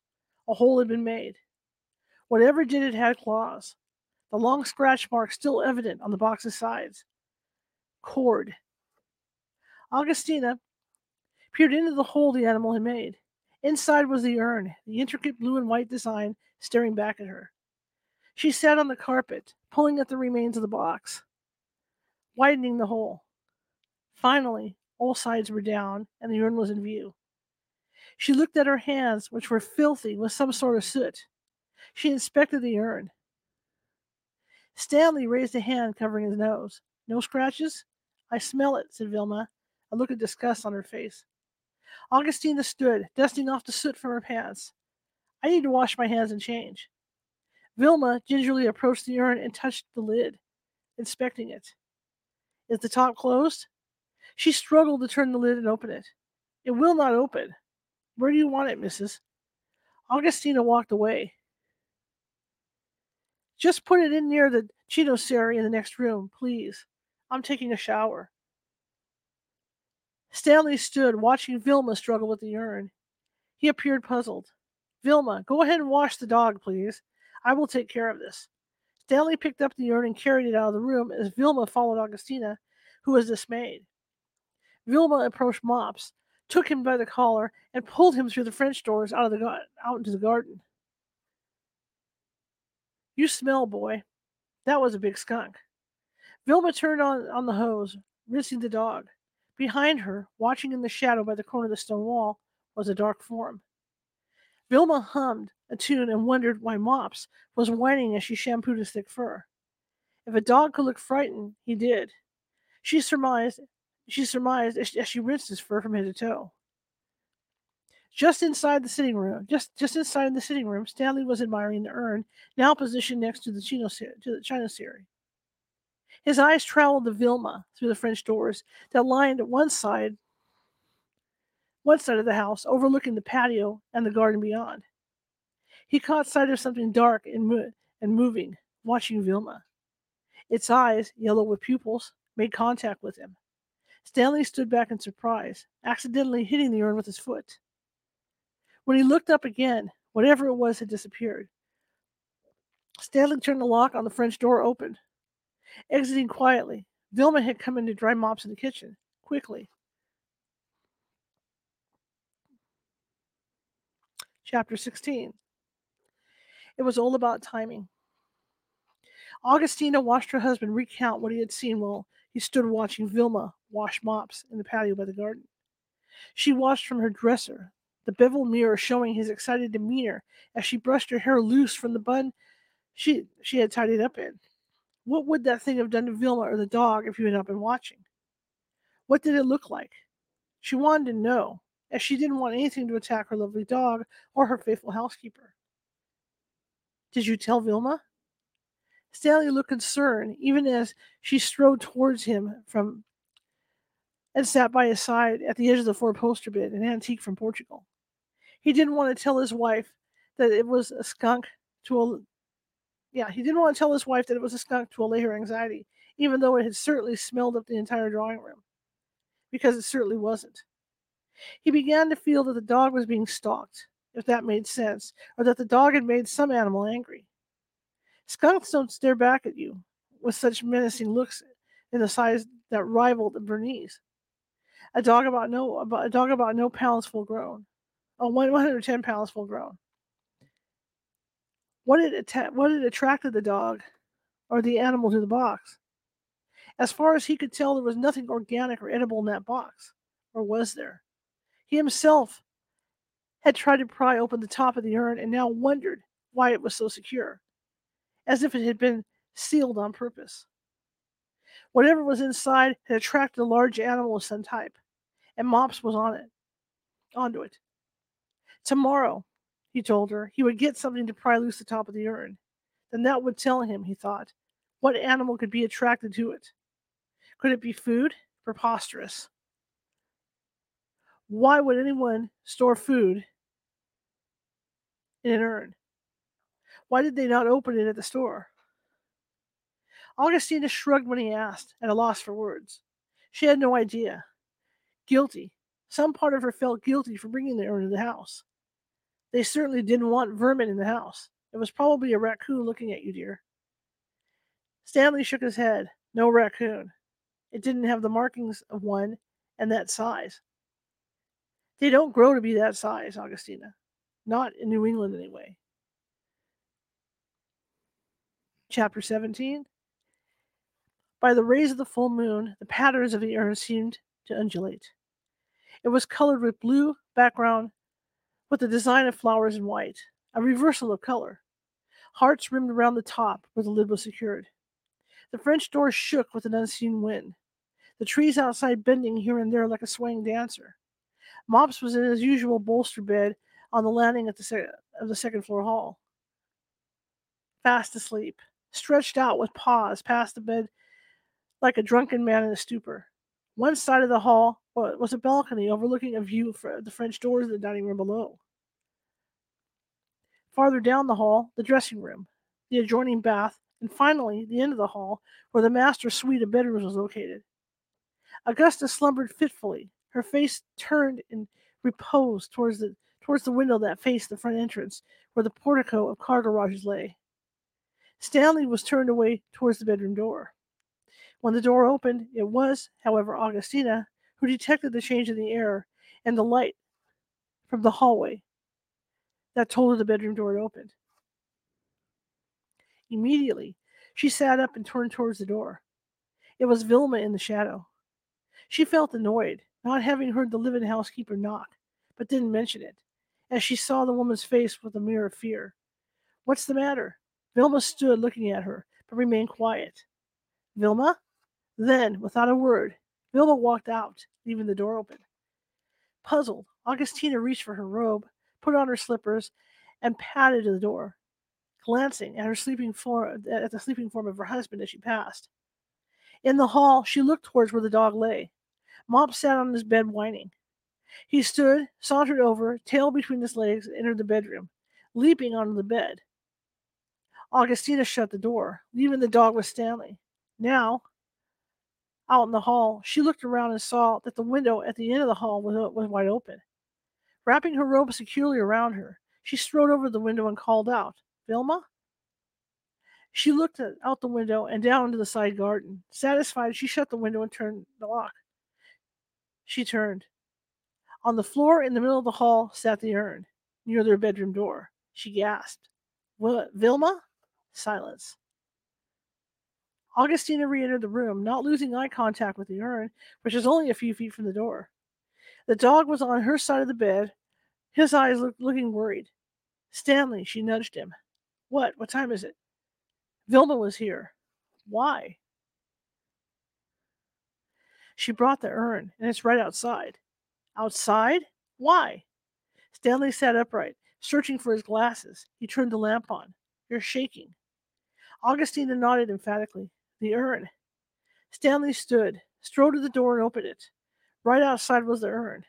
a hole had been made. Whatever did it had claws, the long scratch marks still evident on the box's sides. Cord. Augustina peered into the hole the animal had made. Inside was the urn, the intricate blue and white design staring back at her. She sat on the carpet, pulling at the remains of the box widening the hole. Finally, all sides were down, and the urn was in view. She looked at her hands, which were filthy with some sort of soot. She inspected the urn. Stanley raised a hand covering his nose. No scratches? I smell it, said Vilma, a look of disgust on her face. Augustina stood, dusting off the soot from her pants. I need to wash my hands and change. Vilma gingerly approached the urn and touched the lid, inspecting it. Is the top closed? She struggled to turn the lid and open it. It will not open. Where do you want it, missus? Augustina walked away. Just put it in near the Chinoiserie in the next room, please. I'm taking a shower. Stanley stood watching Vilma struggle with the urn. He appeared puzzled. Vilma, go ahead and wash the dog, please. I will take care of this. Stanley picked up the urn and carried it out of the room as Vilma followed Augustina, who was dismayed. Vilma approached Mops, took him by the collar, and pulled him through the French doors out of the out into the garden. You smell, boy. That was a big skunk. Vilma turned on, on the hose, rinsing the dog. Behind her, watching in the shadow by the corner of the stone wall, was a dark form. Vilma hummed a tune and wondered why Mops was whining as she shampooed his thick fur. If a dog could look frightened, he did. She surmised she surmised as she rinsed his fur from head to toe. Just inside the sitting room, just just inside the sitting room, Stanley was admiring the urn, now positioned next to the Chino to the Chinoiserie. His eyes traveled to Vilma through the French doors that lined one side one side of the house, overlooking the patio and the garden beyond. He caught sight of something dark and, mo- and moving, watching Vilma. Its eyes, yellow with pupils, made contact with him. Stanley stood back in surprise, accidentally hitting the urn with his foot. When he looked up again, whatever it was had disappeared. Stanley turned the lock on the French door open. Exiting quietly, Vilma had come in to dry mops in the kitchen, quickly. chapter 16. It was all about timing. Augustina watched her husband recount what he had seen while he stood watching Vilma wash mops in the patio by the garden. She watched from her dresser, the beveled mirror showing his excited demeanor as she brushed her hair loose from the bun she, she had tied it up in. What would that thing have done to Vilma or the dog if you had not been watching? What did it look like? She wanted to know, as she didn't want anything to attack her lovely dog or her faithful housekeeper. Did you tell Vilma? Stanley looked concerned, even as she strode towards him from and sat by his side at the edge of the four poster bed, an antique from Portugal. He didn't want to tell his wife that it was a skunk to a yeah, he didn't want to tell his wife that it was a skunk to allay her anxiety, even though it had certainly smelled up the entire drawing room. Because it certainly wasn't. He began to feel that the dog was being stalked, if that made sense, or that the dog had made some animal angry. Skunks don't stare back at you with such menacing looks in the size that rivaled Bernese. A dog about no about a dog about no pounds full grown. Oh, 110 pounds full grown. What atta- what had attracted the dog or the animal to the box? As far as he could tell, there was nothing organic or edible in that box. Or was there? He himself had tried to pry open the top of the urn and now wondered why it was so secure, as if it had been sealed on purpose. Whatever was inside had attracted a large animal of some type, and Mops was on it, onto it. Tomorrow, he told her, he would get something to pry loose the top of the urn. Then that would tell him, he thought, what animal could be attracted to it. Could it be food? Preposterous. Why would anyone store food in an urn? Why did they not open it at the store? Augustina shrugged when he asked, at a loss for words. She had no idea. Guilty. Some part of her felt guilty for bringing the urn to the house. They certainly didn't want vermin in the house. It was probably a raccoon looking at you, dear. Stanley shook his head. No raccoon. It didn't have the markings of one and that size. They don't grow to be that size, Augustina. Not in New England, anyway. Chapter 17 By the rays of the full moon, the patterns of the urn seemed to undulate. It was colored with blue background with the design of flowers in white, a reversal of color. Hearts rimmed around the top where the lid was secured. The French door shook with an unseen wind, the trees outside bending here and there like a swaying dancer. Mops was in his usual bolster bed on the landing at the se- of the second floor hall, fast asleep, stretched out with paws past the bed like a drunken man in a stupor. One side of the hall was a balcony overlooking a view of the French doors of the dining room below. Farther down the hall, the dressing room, the adjoining bath, and finally the end of the hall where the master suite of bedrooms was located. Augusta slumbered fitfully, her face turned in repose towards the towards the window that faced the front entrance, where the portico of car garages lay. Stanley was turned away towards the bedroom door. When the door opened, it was, however, Augustina who detected the change in the air and the light from the hallway that told her the bedroom door had opened. Immediately, she sat up and turned towards the door. It was Vilma in the shadow. She felt annoyed, not having heard the live-in housekeeper knock, but didn't mention it, as she saw the woman's face with a mirror of fear. What's the matter? Vilma stood looking at her, but remained quiet. Vilma? Then, without a word, Vilma walked out, leaving the door open. Puzzled, Augustina reached for her robe, put on her slippers, and padded to the door, glancing at her sleeping form at the sleeping form of her husband as she passed. In the hall, she looked towards where the dog lay. Mop sat on his bed whining. He stood, sauntered over, tail between his legs, and entered the bedroom, leaping onto the bed. Augustina shut the door, leaving the dog with Stanley. Now, out in the hall, she looked around and saw that the window at the end of the hall was, uh, was wide open. Wrapping her robe securely around her, she strode over the window and called out, Vilma? She looked out the window and down into the side garden. Satisfied, she shut the window and turned the lock. She turned. On the floor in the middle of the hall sat the urn, near their bedroom door. She gasped. What, Vilma? Silence. Augustina re entered the room, not losing eye contact with the urn, which was only a few feet from the door. The dog was on her side of the bed, his eyes look, looking worried. Stanley, she nudged him. What? What time is it? Vilma was here. Why? She brought the urn, and it's right outside. Outside? Why? Stanley sat upright, searching for his glasses. He turned the lamp on. You're shaking. Augustina nodded emphatically. The urn. Stanley stood, strode to the door, and opened it. Right outside was the urn.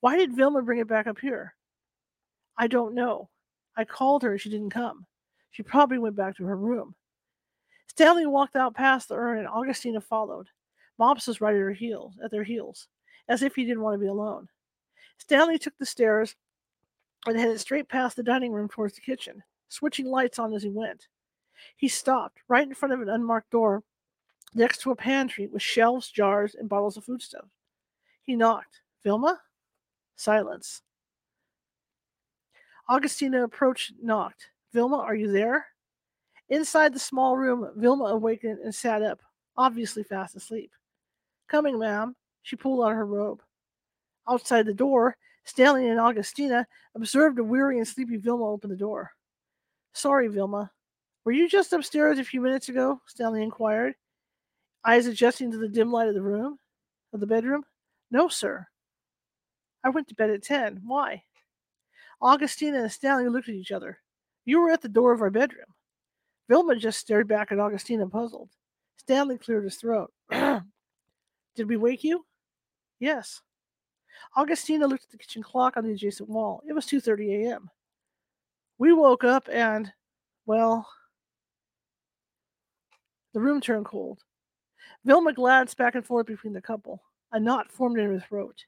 Why did Vilma bring it back up here? I don't know. I called her and she didn't come. She probably went back to her room. Stanley walked out past the urn and Augustina followed. Mops was right at her heels, at their heels, as if he didn't want to be alone. Stanley took the stairs and headed straight past the dining room towards the kitchen, switching lights on as he went. He stopped right in front of an unmarked door next to a pantry with shelves, jars, and bottles of foodstuff. He knocked. Vilma? Silence. Augustina approached, knocked. Vilma, are you there? Inside the small room, Vilma awakened and sat up, obviously fast asleep. Coming, ma'am. She pulled on her robe. Outside the door, Stanley and Augustina observed a weary and sleepy Vilma open the door. Sorry, Vilma. Were you just upstairs a few minutes ago? Stanley inquired, eyes adjusting to the dim light of the room, of the bedroom. No, sir. I went to bed at ten. Why? Augustina and Stanley looked at each other. You were at the door of our bedroom. Vilma just stared back at Augustina, puzzled. Stanley cleared his throat. Did we wake you? Yes. Augustina looked at the kitchen clock on the adjacent wall. It was 2:30 a.m. We woke up and, well, the room turned cold. Vilma glanced back and forth between the couple. A knot formed in her throat.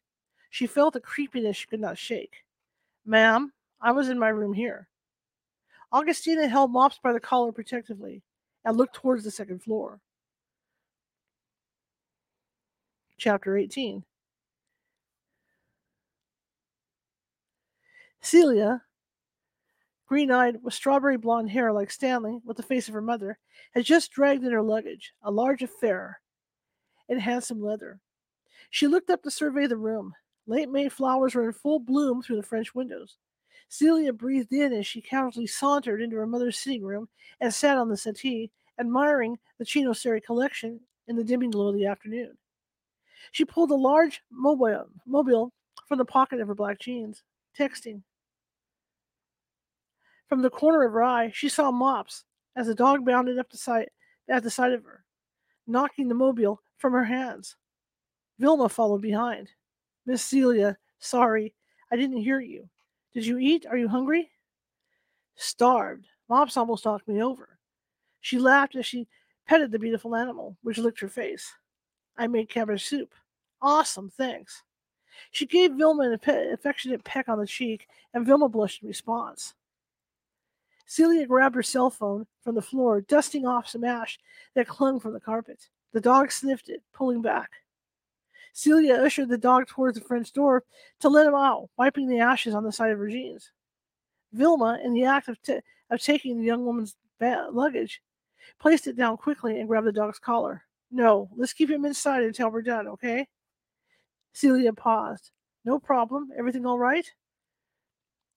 She felt a creepiness she could not shake. Ma'am, I was in my room here. Augustina held Mops by the collar protectively and looked towards the second floor. Chapter 18 Celia, green eyed, with strawberry blonde hair like Stanley, with the face of her mother, had just dragged in her luggage, a large affair in handsome leather. She looked up to survey the room. Late May flowers were in full bloom through the French windows. Celia breathed in as she casually sauntered into her mother's sitting room and sat on the settee, admiring the chinoiserie collection in the dimming glow of the afternoon. She pulled a large mobile, mobile from the pocket of her black jeans, texting. From the corner of her eye, she saw Mops as the dog bounded up the side at the sight of her, knocking the mobile from her hands. Vilma followed behind. Miss Celia, sorry, I didn't hear you. Did you eat? Are you hungry? Starved. Mops almost knocked me over. She laughed as she petted the beautiful animal, which licked her face. I made cabbage soup. Awesome, thanks. She gave Vilma an affectionate peck on the cheek, and Vilma blushed in response. Celia grabbed her cell phone from the floor, dusting off some ash that clung from the carpet. The dog sniffed it, pulling back. Celia ushered the dog towards the French door to let him out, wiping the ashes on the side of her jeans. Vilma, in the act of, t- of taking the young woman's ba- luggage, placed it down quickly and grabbed the dog's collar. No, let's keep him inside until we're done, okay? Celia paused. No problem. Everything all right?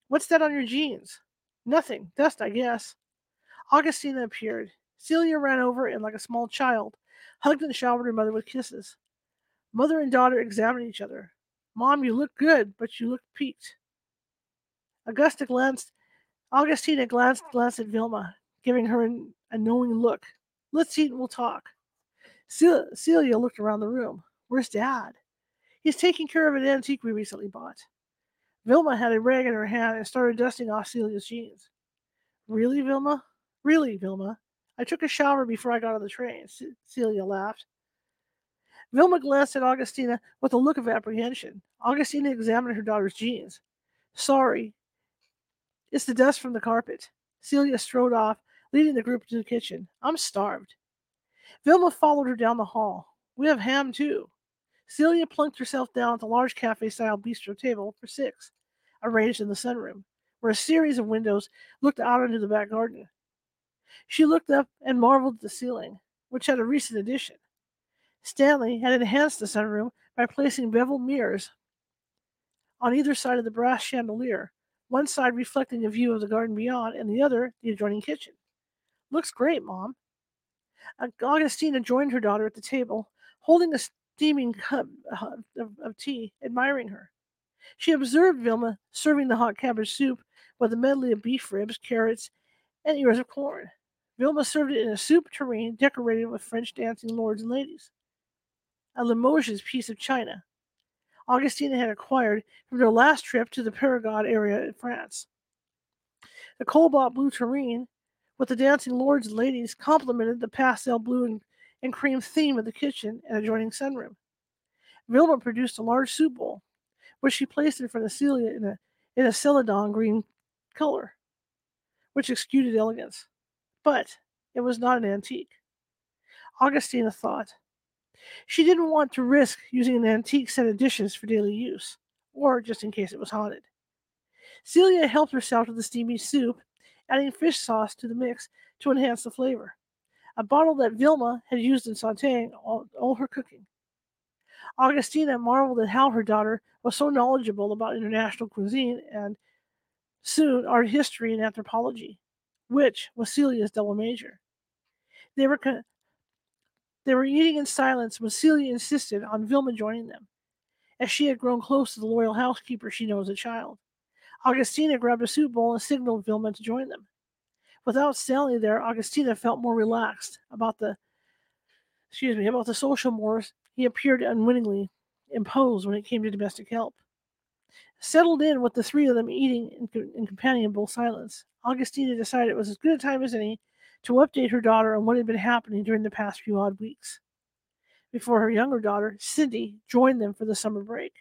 What's that on your jeans? Nothing. Dust, I guess. Augustina appeared. Celia ran over and, like a small child, hugged and showered her mother with kisses. Mother and daughter examined each other. Mom, you look good, but you look peaked. Augusta glanced Augustina glanced glanced at Vilma, giving her an, a knowing look. Let's eat and we'll talk. Celia looked around the room. Where's Dad? He's taking care of an antique we recently bought. Vilma had a rag in her hand and started dusting off Celia's jeans. Really, Vilma? Really, Vilma? I took a shower before I got on the train. Celia laughed. Vilma glanced at Augustina with a look of apprehension. Augustina examined her daughter's jeans. Sorry. It's the dust from the carpet. Celia strode off, leading the group to the kitchen. I'm starved. Vilma followed her down the hall. We have ham, too. Celia plunked herself down at the large cafe style bistro table for six, arranged in the sunroom, where a series of windows looked out into the back garden. She looked up and marveled at the ceiling, which had a recent addition. Stanley had enhanced the sunroom by placing beveled mirrors on either side of the brass chandelier, one side reflecting a view of the garden beyond, and the other the adjoining kitchen. Looks great, Mom. Augustina joined her daughter at the table, holding a steaming cup uh, of, of tea, admiring her. She observed Vilma serving the hot cabbage soup with a medley of beef ribs, carrots, and ears of corn. Vilma served it in a soup tureen decorated with French dancing lords and ladies. A Limoges piece of china Augustina had acquired from their last trip to the Perigord area in France. The cobalt blue tureen with the dancing lords and ladies complemented the pastel blue and, and cream theme of the kitchen and adjoining sunroom. Vilma produced a large soup bowl, which she placed in front of Celia in a, in a celadon green color, which exuded elegance. But it was not an antique. Augustina thought. She didn't want to risk using an antique set of dishes for daily use, or just in case it was haunted. Celia helped herself to the steamy soup, adding fish sauce to the mix to enhance the flavor, a bottle that Vilma had used in sauteing all, all her cooking. Augustina marveled at how her daughter was so knowledgeable about international cuisine and soon art history and anthropology, which was Celia's double major. They were they were eating in silence when Celia insisted on Vilma joining them, as she had grown close to the loyal housekeeper she knew as a child. Augustina grabbed a soup bowl and signaled Vilma to join them. Without Stanley there, Augustina felt more relaxed about the excuse me, about the social mores he appeared unwittingly imposed when it came to domestic help. Settled in with the three of them eating in, in companionable silence, Augustina decided it was as good a time as any to update her daughter on what had been happening during the past few odd weeks. Before her younger daughter, Cindy, joined them for the summer break.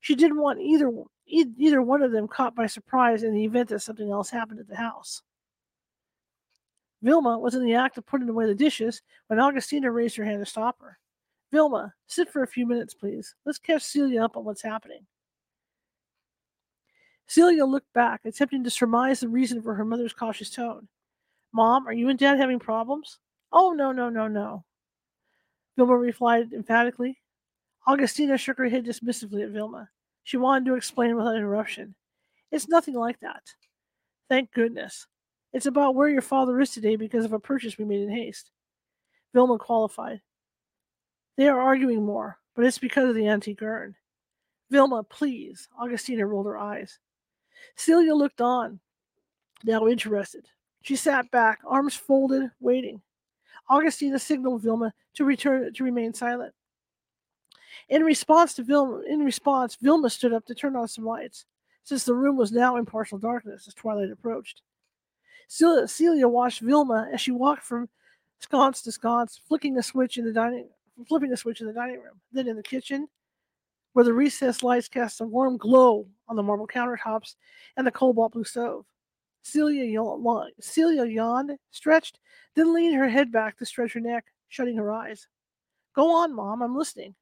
She didn't want either either one of them caught by surprise in the event that something else happened at the house. Vilma was in the act of putting away the dishes when Augustina raised her hand to stop her. Vilma, sit for a few minutes, please. Let's catch Celia up on what's happening. Celia looked back, attempting to surmise the reason for her mother's cautious tone. Mom, are you and Dad having problems? Oh, no, no, no, no. Vilma replied emphatically. Augustina shook her head dismissively at Vilma. She wanted to explain without interruption. It's nothing like that. Thank goodness. It's about where your father is today because of a purchase we made in haste. Vilma qualified. They are arguing more, but it's because of the antique. Vilma, please. Augustina rolled her eyes. Celia looked on, now interested. She sat back, arms folded, waiting. Augustina signaled Vilma to return to remain silent. In response to Vilma, in response, Vilma stood up to turn on some lights, since the room was now in partial darkness as twilight approached. Celia, Celia watched Vilma as she walked from sconce to sconce, flicking a switch in the dining, flipping a switch in the dining room. Then in the kitchen, where the recessed lights cast a warm glow on the marble countertops and the cobalt blue stove. Celia, yawned, Celia yawned, stretched, then leaned her head back to stretch her neck, shutting her eyes. Go on, Mom, I'm listening.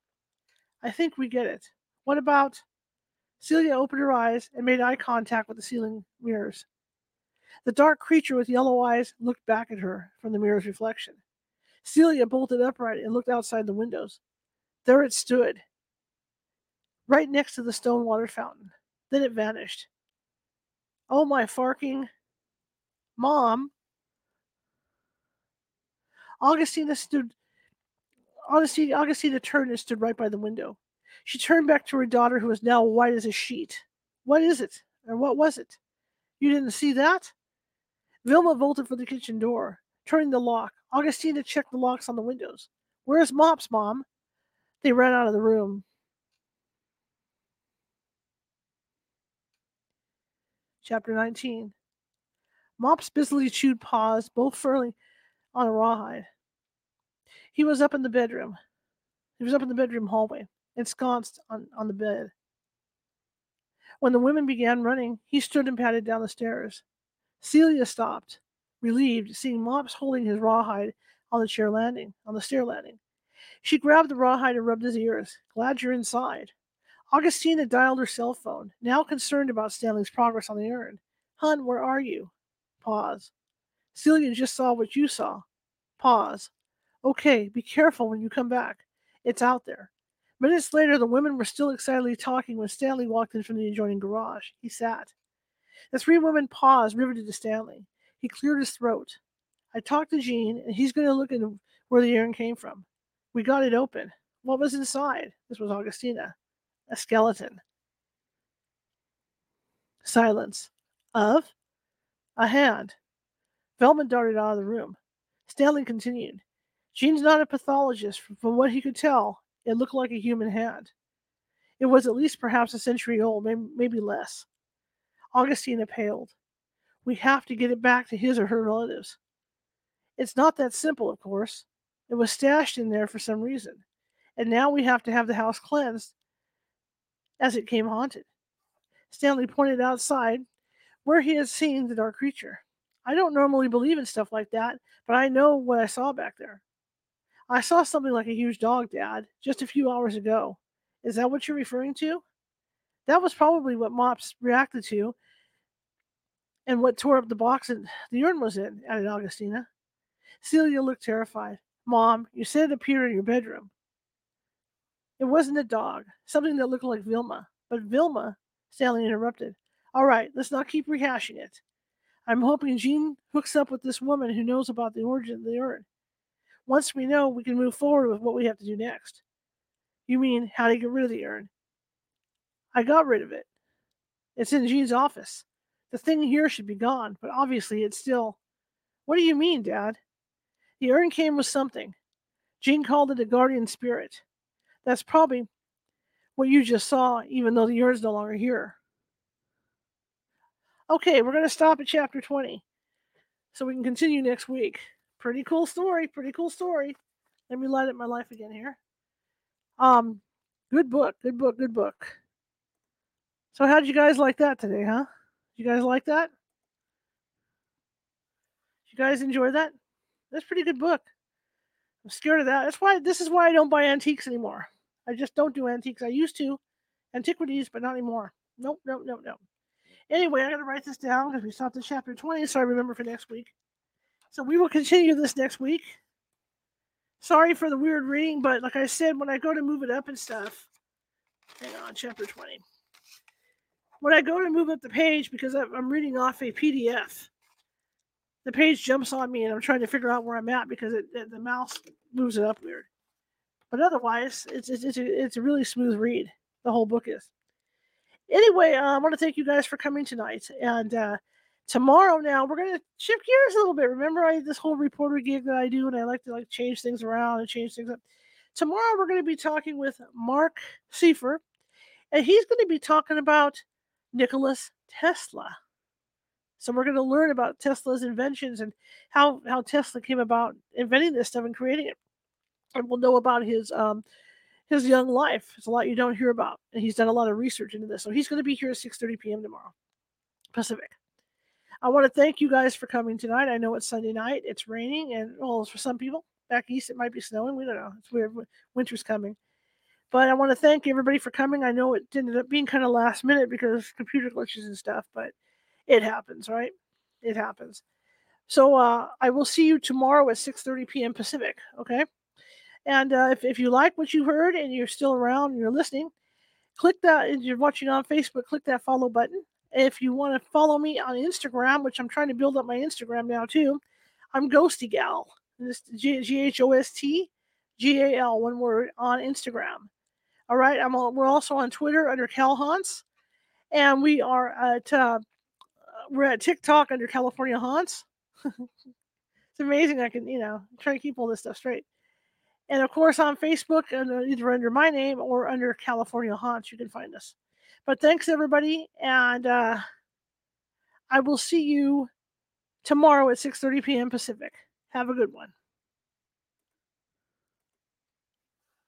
I think we get it. What about. Celia opened her eyes and made eye contact with the ceiling mirrors. The dark creature with yellow eyes looked back at her from the mirror's reflection. Celia bolted upright and looked outside the windows. There it stood, right next to the stone water fountain. Then it vanished. Oh, my farking. Mom. Augustina stood. Augustina, Augustina turned and stood right by the window. She turned back to her daughter, who was now white as a sheet. What is it? Or what was it? You didn't see that? Vilma bolted for the kitchen door, turning the lock. Augustina checked the locks on the windows. Where's Mops, Mom? They ran out of the room. Chapter 19 Mops busily chewed paws, both furling on a rawhide. He was up in the bedroom. He was up in the bedroom hallway, ensconced on, on the bed. When the women began running, he stood and padded down the stairs. Celia stopped, relieved, seeing Mops holding his rawhide on the chair landing, on the stair landing. She grabbed the rawhide and rubbed his ears. Glad you're inside. Augustina dialed her cell phone, now concerned about Stanley's progress on the urn. Hun, where are you? Pause. Celia just saw what you saw. Pause. Okay, be careful when you come back. It's out there. Minutes later, the women were still excitedly talking when Stanley walked in from the adjoining garage. He sat. The three women paused, riveted to Stanley. He cleared his throat. I talked to Jean, and he's going to look into where the urn came from. We got it open. What was inside? This was Augustina a skeleton. Silence. Of? A hand. Vilma darted out of the room. Stanley continued. Gene's not a pathologist. From what he could tell, it looked like a human hand. It was at least perhaps a century old, maybe less. Augustina paled. We have to get it back to his or her relatives. It's not that simple, of course. It was stashed in there for some reason. And now we have to have the house cleansed as it came haunted. Stanley pointed outside where he had seen the dark creature. I don't normally believe in stuff like that, but I know what I saw back there. I saw something like a huge dog, Dad, just a few hours ago. Is that what you're referring to? That was probably what Mops reacted to and what tore up the box that the urn was in, added Augustina. Celia looked terrified. Mom, you said it appeared in your bedroom. It wasn't a dog, something that looked like Vilma. But Vilma, Stanley interrupted. All right, let's not keep rehashing it. I'm hoping Jean hooks up with this woman who knows about the origin of the urn. Once we know, we can move forward with what we have to do next. You mean how to get rid of the urn? I got rid of it. It's in Jean's office. The thing here should be gone, but obviously it's still. What do you mean, Dad? The urn came with something. Jean called it a guardian spirit. That's probably what you just saw, even though the urn's no longer here. Okay, we're going to stop at chapter 20 so we can continue next week. Pretty cool story. Pretty cool story. Let me light up my life again here. Um, good book. Good book. Good book. So, how did you guys like that today, huh? You guys like that? You guys enjoy that? That's pretty good book. I'm scared of that. That's why this is why I don't buy antiques anymore. I just don't do antiques. I used to antiquities, but not anymore. Nope, nope, nope, nope. Anyway, I gotta write this down because we stopped at chapter 20, so I remember for next week. So we will continue this next week. Sorry for the weird reading, but like I said, when I go to move it up and stuff, hang on, chapter 20. When I go to move up the page, because I'm reading off a PDF, the page jumps on me and I'm trying to figure out where I'm at because it, it, the mouse moves it up weird. But otherwise, it's it's it's a, it's a really smooth read. The whole book is. Anyway, uh, I want to thank you guys for coming tonight. And uh, tomorrow, now we're gonna shift gears a little bit. Remember, I this whole reporter gig that I do, and I like to like change things around and change things up. Tomorrow, we're going to be talking with Marc Seifer, and he's going to be talking about Nicholas Tesla. So we're going to learn about Tesla's inventions and how how Tesla came about inventing this stuff and creating it, and we'll know about his um his young life. It's a lot you don't hear about, and he's done a lot of research into this. So he's going to be here at 6:30 p.m. tomorrow, Pacific. I want to thank you guys for coming tonight. I know it's Sunday night. It's raining, and well, for some people back east, it might be snowing. We don't know. It's weird. Winter's coming. But I want to thank everybody for coming. I know it ended up being kind of last minute because computer glitches and stuff, but it happens, right? It happens. So uh, I will see you tomorrow at 6:30 p.m. Pacific. Okay. And uh, if, if you like what you heard and you're still around and you're listening, click that. If you're watching on Facebook, click that follow button. If you want to follow me on Instagram, which I'm trying to build up my Instagram now too, I'm Ghosty Gal. This G H O S T G A L, one word on Instagram. All right. I'm all, we're also on Twitter under Cal Haunts, and we are at uh, we're at TikTok under California Haunts. it's amazing. I can you know try to keep all this stuff straight. And of course on Facebook, either under my name or under California Haunts, you can find us. But thanks everybody, and uh, I will see you tomorrow at 6:30 p.m. Pacific. Have a good one.